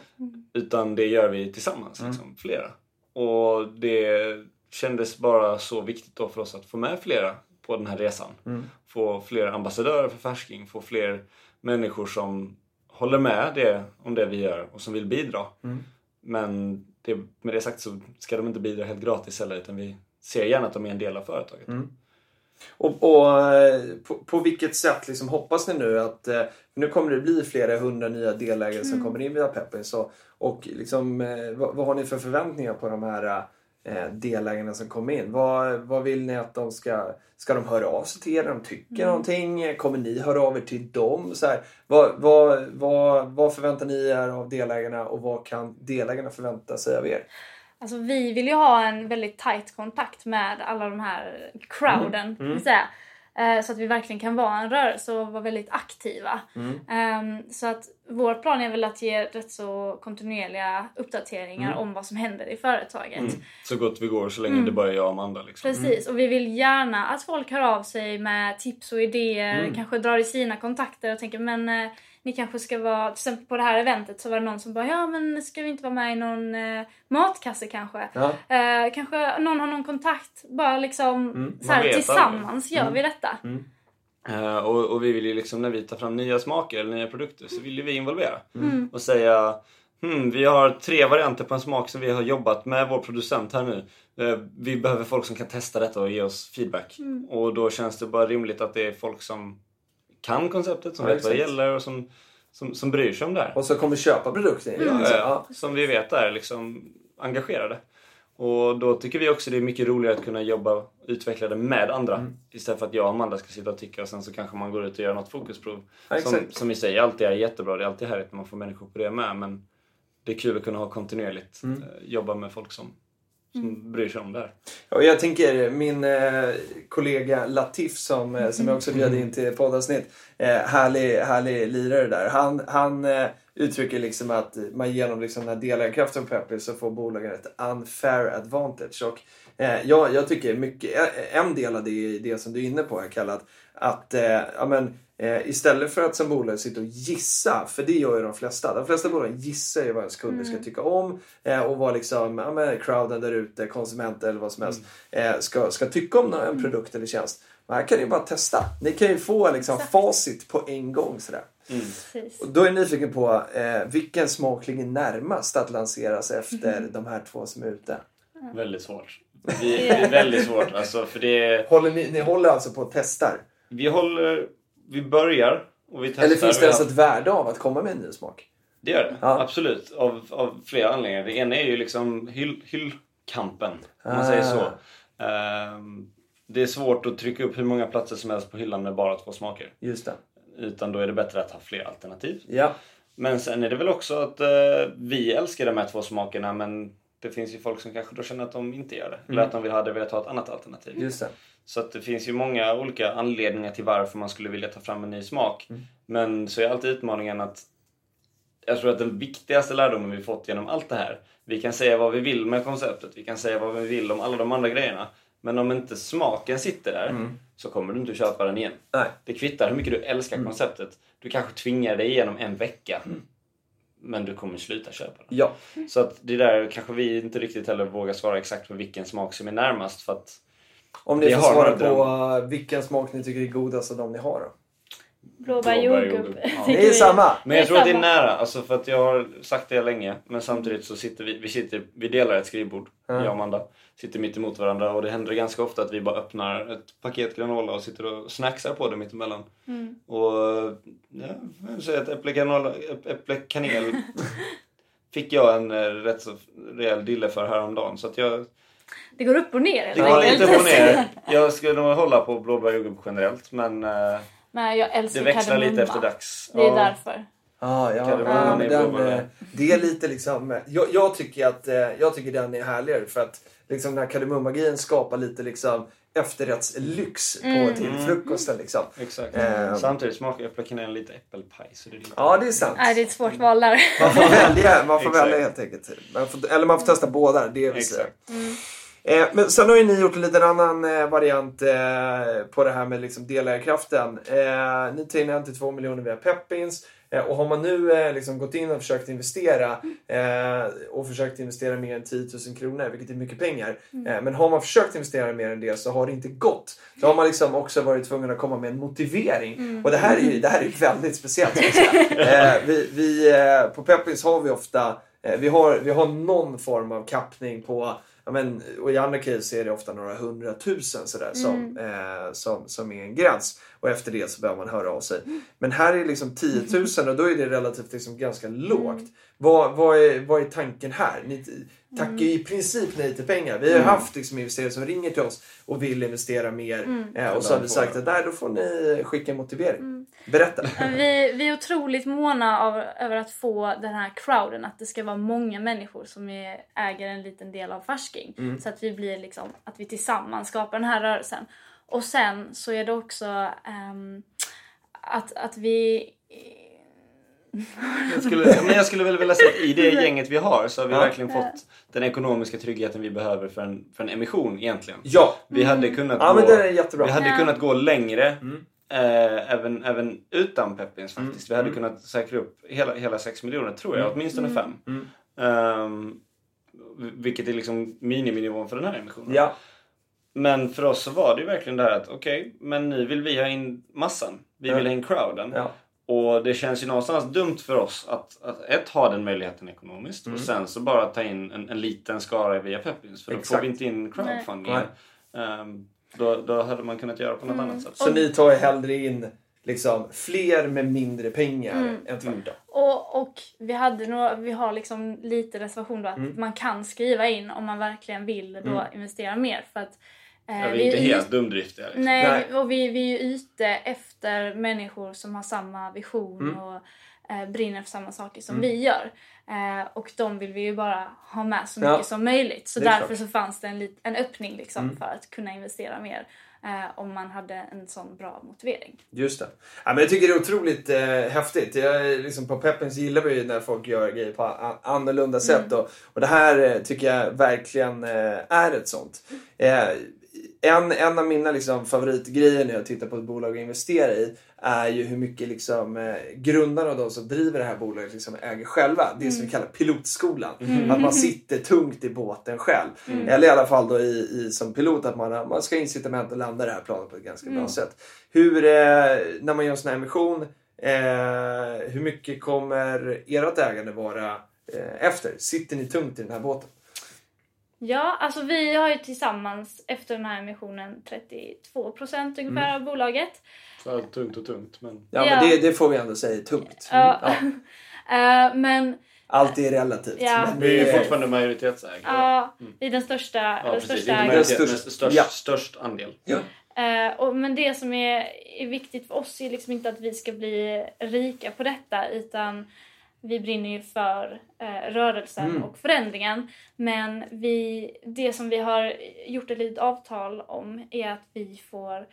Utan det gör vi tillsammans, liksom, flera. Och det kändes bara så viktigt då för oss att få med flera på den här resan. Få fler ambassadörer för färsking, få fler människor som håller med det, om det vi gör och som vill bidra. Men det, med det sagt så ska de inte bidra helt gratis heller utan vi ser gärna att de är en del av företaget. Och, och eh, på, på vilket sätt liksom hoppas ni nu att... eh, Nu kommer det bli flera hundra nya delägare som kommer in via Peppin. Så, och liksom, eh, vad, vad har ni för förväntningar på de här delägarna som kommer in? Vad, vad vill ni att de ska... Ska de höra av sig till er? De tycker någonting? Kommer ni höra av er till dem? Så här, vad, vad, vad, vad förväntar ni er av delägarna och vad kan delägarna förvänta sig av er? Alltså vi vill ju ha en väldigt tight kontakt med alla de här crowden, vill jag säga. Eh, Så att vi verkligen kan vara en rörelse och vara väldigt aktiva. Ehm, Så att vår plan är väl att ge rätt så kontinuerliga uppdateringar om vad som händer i företaget. Så gott vi går så länge det bara är jag och Amanda. Liksom. Precis, och vi vill gärna att folk hör av sig med tips och idéer, kanske drar i sina kontakter och tänker men eh, ni kanske ska vara, till exempel på det här eventet så var det någon som bara ja men ska vi inte vara med i någon eh, matkasse kanske? Ja. Eh, kanske någon har någon kontakt, bara liksom så Man här, tillsammans gör vi detta. Eh, och, och vi vill ju liksom när vi tar fram nya smaker eller nya produkter så vill ju vi involvera. Mm. Och säga hmm, vi har tre varianter på en smak som vi har jobbat med vår producent här nu. Eh, vi behöver folk som kan testa detta och ge oss feedback. Mm. Och då känns det bara rimligt att det är folk som kan konceptet, som Ja, vet vad det exakt. gäller och som, som, som bryr sig om det här. Och så kommer köpa produkten. Mm. Ja. Som vi vet är liksom engagerade. Och då tycker vi också det är mycket roligare att kunna jobba och utveckla det med andra. Mm. Istället för att jag och Amanda ska sitta och tycka och sen så kanske man går ut och gör något fokusprov. Ja, som, som i sig alltid är jättebra. Det är alltid härligt när man får människor på det med. Men det är kul att kunna ha kontinuerligt Mm. eh, jobba med folk som, som bryr sig om det här. Jag tänker min eh, kollega Latif som, eh, som jag också bjöd in till poddavsnitt. Eh, härlig, härlig lirare där. Han, han eh, uttrycker liksom att man genom liksom den här delägarkraften på Pepper så får bolagen ett unfair advantage. Och, eh, jag, jag tycker mycket, eh, en del av det är det som du är inne på här kallat att eh, ja, men, eh, istället för att som bolag sitta och gissa, för det gör ju de flesta. De flesta bolag gissar ju vad ens kunder ska tycka om eh, och vad liksom, ja, men, crowden där ute, konsumenter eller vad som helst, eh, ska, ska tycka om en produkt eller tjänst. Och här kan ni bara testa. Ni kan ju få liksom, Exakt. facit på en gång. Sådär. Precis. Och då är jag nyfiken på eh, vilken smak ligger närmast att lanseras efter de här två som är ute? Väldigt svårt. Vi, [LAUGHS] det är väldigt svårt alltså för det Håller ni, ni håller alltså på att testar? Vi håller, vi börjar och vi testar. Eller finns det ens ett värde av att komma med en ny smak? Det gör det, Ja. absolut. Av, av flera anledningar. Det ena är ju liksom hyll, hyllkampen, om man Ah. säger så. Ehm, det är svårt att trycka upp hur många platser som helst på hyllan med bara två smaker. Just det. Utan då är det bättre att ha fler alternativ. Ja. Men sen är det väl också att eh, vi älskar de här två smakerna men det finns ju folk som kanske då känner att de inte gör det. Eller att de vill hade velat ha ett annat alternativ. Just det. Så att det finns ju många olika anledningar till varför man skulle vilja ta fram en ny smak. Men så är alltid utmaningen att jag tror att den viktigaste lärdomen vi fått genom allt det här. Vi kan säga vad vi vill med konceptet, vi kan säga vad vi vill om alla de andra grejerna. Men om inte smaken sitter där så kommer du inte köpa den igen. Nej. Det kvittar hur mycket du älskar konceptet. Du kanske tvingar dig igenom en vecka. Men du kommer sluta köpa den. Ja. Så att det där kanske vi inte riktigt heller vågar svara exakt på vilken smak som är närmast för att Om ni får svara på vilken smak ni tycker är godast av de ni har då? Blåbär jordgubb. Ja. Det är samma. Men jag tror att det är nära, alltså för att jag har sagt det länge men samtidigt så sitter vi, vi, sitter, vi delar ett skrivbord, Ja. jag och Amanda. Sitter mitt emot varandra och det händer ganska ofta att vi bara öppnar ett paket granola och sitter och snacksar på det mittemellan. Mm. Och ja, jag säga att äpple, granola, äpp- äpple kanel [LAUGHS] fick jag en eh, rätt så rejäl dille för häromdagen. Så att jag, Det går upp och ner det går enkelt. lite på ner. [LAUGHS] Jag skulle nog hålla på blåbär jordgubb generellt men eh, Men jag det älskar växlar lite kardemumma. efter dags. Det är Ja. därför. Ah, ja, ja, men är den, eh, det är lite liksom... eh, Jag, jag, tycker att, eh, jag tycker den är härligare för att liksom, den här kardemummagrejen skapar lite liksom efterrättslyx på, Mm. till frukosten. Liksom. Exakt. Eh. Samtidigt smakar äpple kanel lite äppelpaj. Så det är lite... Ja, det är sant. Nej, det är ett svårt val där. Man får välja, man får välja helt enkelt. Man får, eller man får testa båda. Det säga. Exakt. Eh, men sen har ju ni gjort en liten annan eh, variant eh, på det här med liksom delägarkraften. Eh, ni tar in 1-2 miljoner via Peppins. Eh, och har man nu eh, liksom gått in och försökt investera eh, och försökt investera mer än 10 000 kronor, vilket är mycket pengar. Eh, men har man försökt investera mer än det så har det inte gått. Då har man liksom också varit tvungen att komma med en motivering. Och det här är ju det här är väldigt speciellt. vi, vi, på Peppins har vi ofta vi, har, vi har någon form av kappning på Ja, men, och I andra case är det ofta några hundratusen sådär, som, eh, som, som är en gräns. Och efter det så behöver man höra av sig. Men här är liksom 10 000 och då är det relativt liksom ganska lågt. Vad, vad, är, vad är tanken här? Ni tackar ju i princip nej till pengar. Vi har ju haft liksom investerare som ringer till oss och vill investera mer. Eh, och så har vi sagt att nej, då får ni skicka en motivering. Berätta. Vi, vi är otroligt måna av, över att få den här crowden, att det ska vara många människor som är, äger en liten del av Färsking. Så att vi blir liksom, att vi tillsammans skapar den här rörelsen. Och sen så är det också ehm, att, att vi... Jag skulle, men jag skulle väl vilja säga att i det gänget vi har så har vi Ja. verkligen fått den ekonomiska tryggheten vi behöver för en, för en emission egentligen. Ja, Vi hade kunnat ja men gå... det är jättebra. Vi hade Ja. kunnat gå längre Mm. eh, även, även utan Peppins faktiskt. Vi hade Mm. kunnat säkra upp hela, hela 6 miljoner tror jag, åtminstone 5. Mm. Ehm, vilket är liksom miniminivån för den här emissionen. Ja. Men för oss så var det ju verkligen det här att okej, men nu vill vi ha in massan. Vi Ja. vill ha in crowden. Ja. Och det känns ju någonstans dumt för oss att, att ett, ha den möjligheten ekonomiskt Mm. och sen så bara ta in en, en liten skara via Peppins. För då Exakt. får vi inte in crowdfunding. Ehm, då, då hade man kunnat göra på något Mm. annat sätt. Så ni tar ju hellre in liksom, fler med mindre pengar Mm. än tvärtom. Och, och vi, hade några, vi har liksom lite reservation då att Mm. man kan skriva in om man verkligen vill då Mm. investera mer. För att, eh, Ja, vi är inte är helt dumdriftiga. Liksom. Nej, Nej. vi- och vi, vi är ju ute efter människor som har samma vision Mm. och eh, brinner för samma saker som Mm. vi gör. Eh, och de vill vi ju bara ha med så Ja. mycket som möjligt. Så därför klart. så fanns det en, lit, en öppning liksom Mm. för att kunna investera mer. Eh, om man hade en sån bra motivering. Just det. Ja, men jag tycker det är otroligt eh, häftigt. Jag, liksom, på Peppins gillar vi ju när folk gör grejer på annorlunda sätt. Och, och det här eh, tycker jag verkligen eh, är ett sånt. En, en av mina liksom, favoritgrejer när jag tittar på ett bolag att investera i är ju hur mycket liksom, eh, grundarna och de som driver det här bolaget liksom, äger själva. Det som vi kallar pilotskolan. Att man sitter tungt i båten själv. Eller i alla fall då i, i, som pilot att man, man ska ha incitament att landa det här planet på ett ganska bra sätt. Hur, eh, när man gör en sån här emission, eh, hur mycket kommer ert ägande vara eh, efter? Sitter ni tungt i den här båten? Ja, alltså vi har ju tillsammans efter den här emissionen 32% ungefär av bolaget. Så tungt och tungt. Men... Ja, Ja. men det, det får vi ändå säga tungt. Ja. Ja. [LAUGHS] Eh, men Allt är relativt. Ja. Men Vi är ju fortfarande majoritetsägare. ja, i den största, Ja, den största men Störst- störst, ja. störst andel. ja. Eh, och, men det som är, är viktigt för oss är liksom inte att vi ska bli rika på detta utan vi brinner ju för eh, rörelsen Mm. och förändringen. Men vi, det som vi har gjort ett litet avtal om är att vi får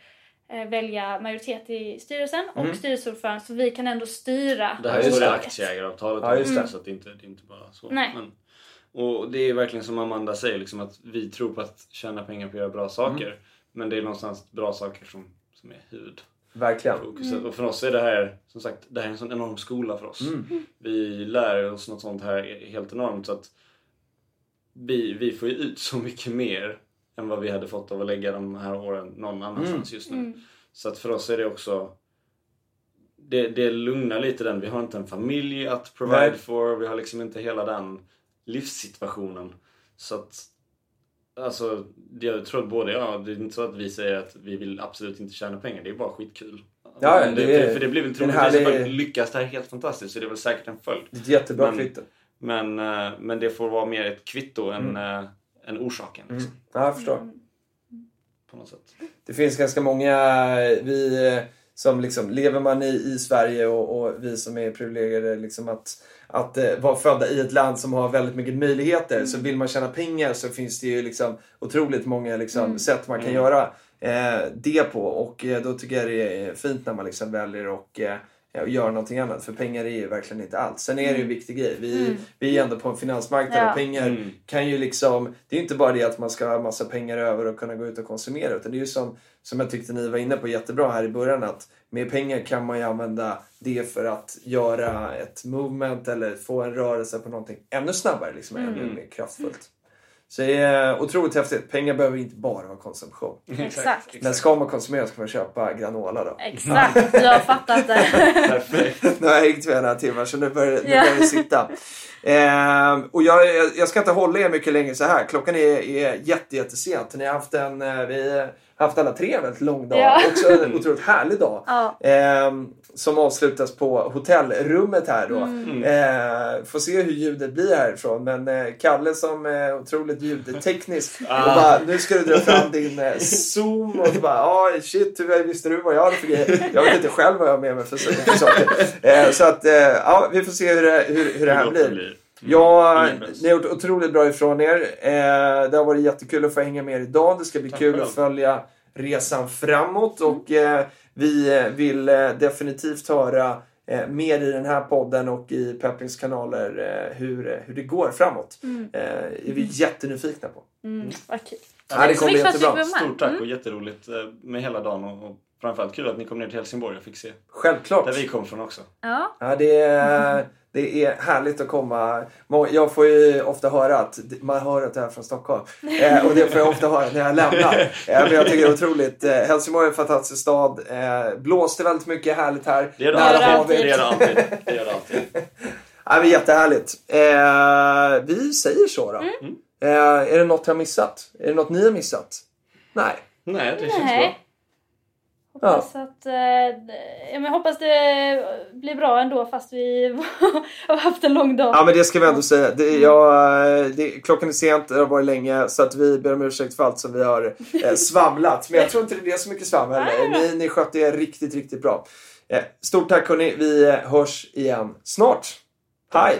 eh, välja majoritet i styrelsen Mm. och styrelseordförande så vi kan ändå styra Det här är det. aktieägaravtalet Ja, just det. så att det, inte, det är inte bara så. Nej. Men, och det är verkligen som Amanda säger, liksom att vi tror på att tjäna pengar på att göra bra saker. Mm. Men det är någonstans bra saker som, som är huvud. Verkligen. fokuset. Och för oss är det här, som sagt, det här är en sån enorm skola för oss. Mm. Vi lär oss något sånt här helt enormt så att vi, vi får ju ut så mycket mer än vad vi hade fått av att lägga de här åren någon annanstans just nu. Mm. Så att för oss är det också det, det lugnar lite den. Vi har inte en familj att provide Nej. for. Vi har liksom inte hela den livssituationen. Så att Alltså, jag tror att både ja, det är inte så att vi säger att vi vill absolut inte tjäna pengar. Det är bara skitkul. Ja, Men det är- för det blir väl det troligtvis härlig- härlig... lyckas det här helt fantastiskt så det är väl säkert en följd. Det är ett jättebra Men- kvitto. Men, eh, men det får vara mer ett kvitto än, Mm. eh, än orsaken. Liksom, Ja, jag förstår. Mm. på något sätt. Det finns ganska många vi eh, som liksom, lever man i, i Sverige och, och vi som är privilegierade liksom att, att eh, vara födda i ett land som har väldigt mycket möjligheter. Så vill man tjäna pengar så finns det ju liksom otroligt många liksom, Mm. sätt man kan Mm. göra eh, det på. Och eh, då tycker jag det är fint när man liksom väljer och eh, och göra någonting annat. För pengar är ju verkligen inte allt. Sen är det ju en Mm. viktig grej. Vi, Mm. vi är ändå på en finansmarknad Ja. och pengar Mm. kan ju liksom, det är inte bara det att man ska ha massa pengar över och kunna gå ut och konsumera utan det är ju som, som jag tyckte ni var inne på jättebra här i början att med pengar kan man ju använda det för att göra ett movement eller få en rörelse på någonting ännu snabbare, liksom, Mm. ännu mer kraftfullt. Så det är otroligt häftigt. Pengar behöver inte bara vara konsumtion. [LAUGHS] Exakt. Men ska man konsumera ska man köpa granola då. Exakt, du har fattat det. Perfekt. [LAUGHS] Nu har jag hängt med några timmar så nu börjar, nu Ja. börjar det sitta. Ehm, och jag, jag- jag ska inte hålla er mycket längre så här. Klockan är, är jätte, jättesent. Ni har haft en, eh, vi haft alla tre en väldigt lång dag. Ja. Också en otroligt härlig dag. Ja. Ehm, som avslutas på hotellrummet här då. Mm. Eh, får se hur ljudet blir härifrån. Men eh, Kalle som är otroligt ljudteknisk. Ah. Och bara, nu ska du dra fram din eh, zoom. Och så bara, ah, shit, hur visste du vad jag hade för grejer? Jag vet inte själv vad jag har med mig för, saker. [LAUGHS] Eh, så att, eh, ja, vi får se hur det, hur, hur det här blir. Blir. Ja, ni har gjort otroligt bra ifrån er. Eh, det har varit jättekul att få hänga med er idag. Det ska bli Tack kul själv. att följa resan framåt. Och eh, vi eh, vill eh, definitivt höra eh, mer i den här podden och i Peppings kanaler eh, hur, hur det går framåt. Mm. Eh, är vi jättenyfikna på. Mm. Vad kul. Ja, det kommer bli jättebra. Stort tack Mm. och jätteroligt med hela dagen och, och framförallt kul att ni kom ner till Helsingborg och fick se Självklart. där vi kom från också. Ja. Ja, det, är, [LAUGHS] det är härligt att komma. Jag får ju ofta höra att man hör att jag är från Stockholm. [LAUGHS] Eh, och det får jag ofta höra när jag lämnar. Eh, men jag tycker det är otroligt. Eh, Helsingborg är en fantastisk stad. Eh, blåste väldigt mycket, härligt här. Det gör det alltid. Det gör det alltid. Det gör det alltid. [LAUGHS] Ja, men jättehärligt. Eh, vi säger så då. Mm. Är det något jag har missat? Är det något ni har missat? Nej. Nej, det känns Nej. bra. Hoppas att... Eh, ja, men jag hoppas det blir bra ändå fast vi [LAUGHS] har haft en lång dag. Ja men det ska vi ändå säga. Det, jag, det, klockan är sent, det har varit länge så att vi ber om ursäkt för allt som vi har eh, [LAUGHS] svamlat. Men jag tror inte det blir så mycket svammel. Ni, ni skötte er riktigt, riktigt bra. Eh, stort tack hörni. Vi eh, hörs igen snart. Hej!